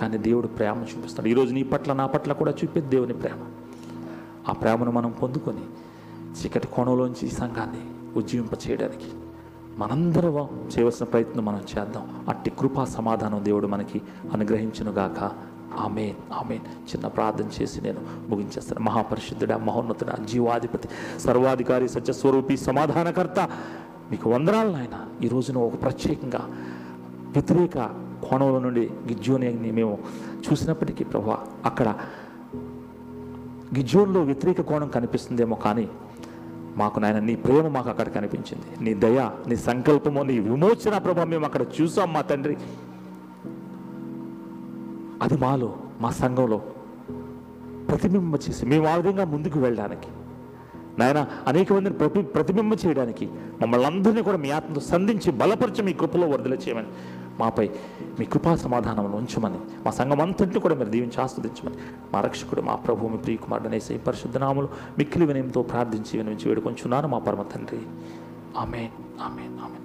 కానీ దేవుడు ప్రేమ చూపిస్తాడు. ఈరోజు నీ పట్ల నా పట్ల కూడా చూపేది దేవుని ప్రేమ. ఆ ప్రేమను మనం పొందుకొని చీకటి కోణంలోంచి ఈ సంఘాన్ని ఉజ్జీవింప చేయడానికి మనందరం చేయవలసిన ప్రయత్నం మనం చేద్దాం. అట్టి కృపా సమాధానం దేవుడు మనకి అనుగ్రహించునుగాక. Amen amen. చిన్న ప్రార్థన చేసి నేను ముగించేస్తాను. మహాపరిశుద్ధుడ మహోన్నతుడ జీవాధిపతి సర్వాధికారి సత్యస్వరూపి సమాధానకర్త మీకు వందనాలు నాయన. ఈ రోజున ఒక ప్రత్యేకంగా వ్యతిరేక కోణంలో నుండి గిజ్జోని మేము చూసినప్పటికీ ప్రభా అక్కడ గిజ్జోన్లో వ్యతిరేక కోణం కనిపిస్తుందేమో కానీ మాకు నాయన నీ ప్రేమ మాకు అక్కడ కనిపించింది. నీ దయ నీ సంకల్పము నీ విమోచన ప్రభావం మేము అక్కడ చూసాం మా తండ్రి. అది మాలో మా సంఘంలో ప్రతిబింబ చేసి మేము ఆ విధంగా ముందుకు వెళ్ళడానికి. నాయన అనేక మందిని ప్రతి ప్రతిబింబ చేయడానికి మమ్మల్ని అందరినీ కూడా మీ ఆత్మతో సంధించి బలపరిచి మీ కృపలో వరదల చేయమని మాపై మీ కృపా సమాధానంలో ఉంచమని మా సంఘం అంతటిని కూడా మీరు దీవించి ఆస్వాదించమని మా రక్షకుడు మా ప్రభు మీ ప్రియకుమారుడు అనేసి పరిశుద్ధనాములు మిక్కిలి వినయంతో ప్రార్థించి వినించి వేడుకొంచున్నాను మా పరమ తండ్రి. ఆమె ఆమె ఆమె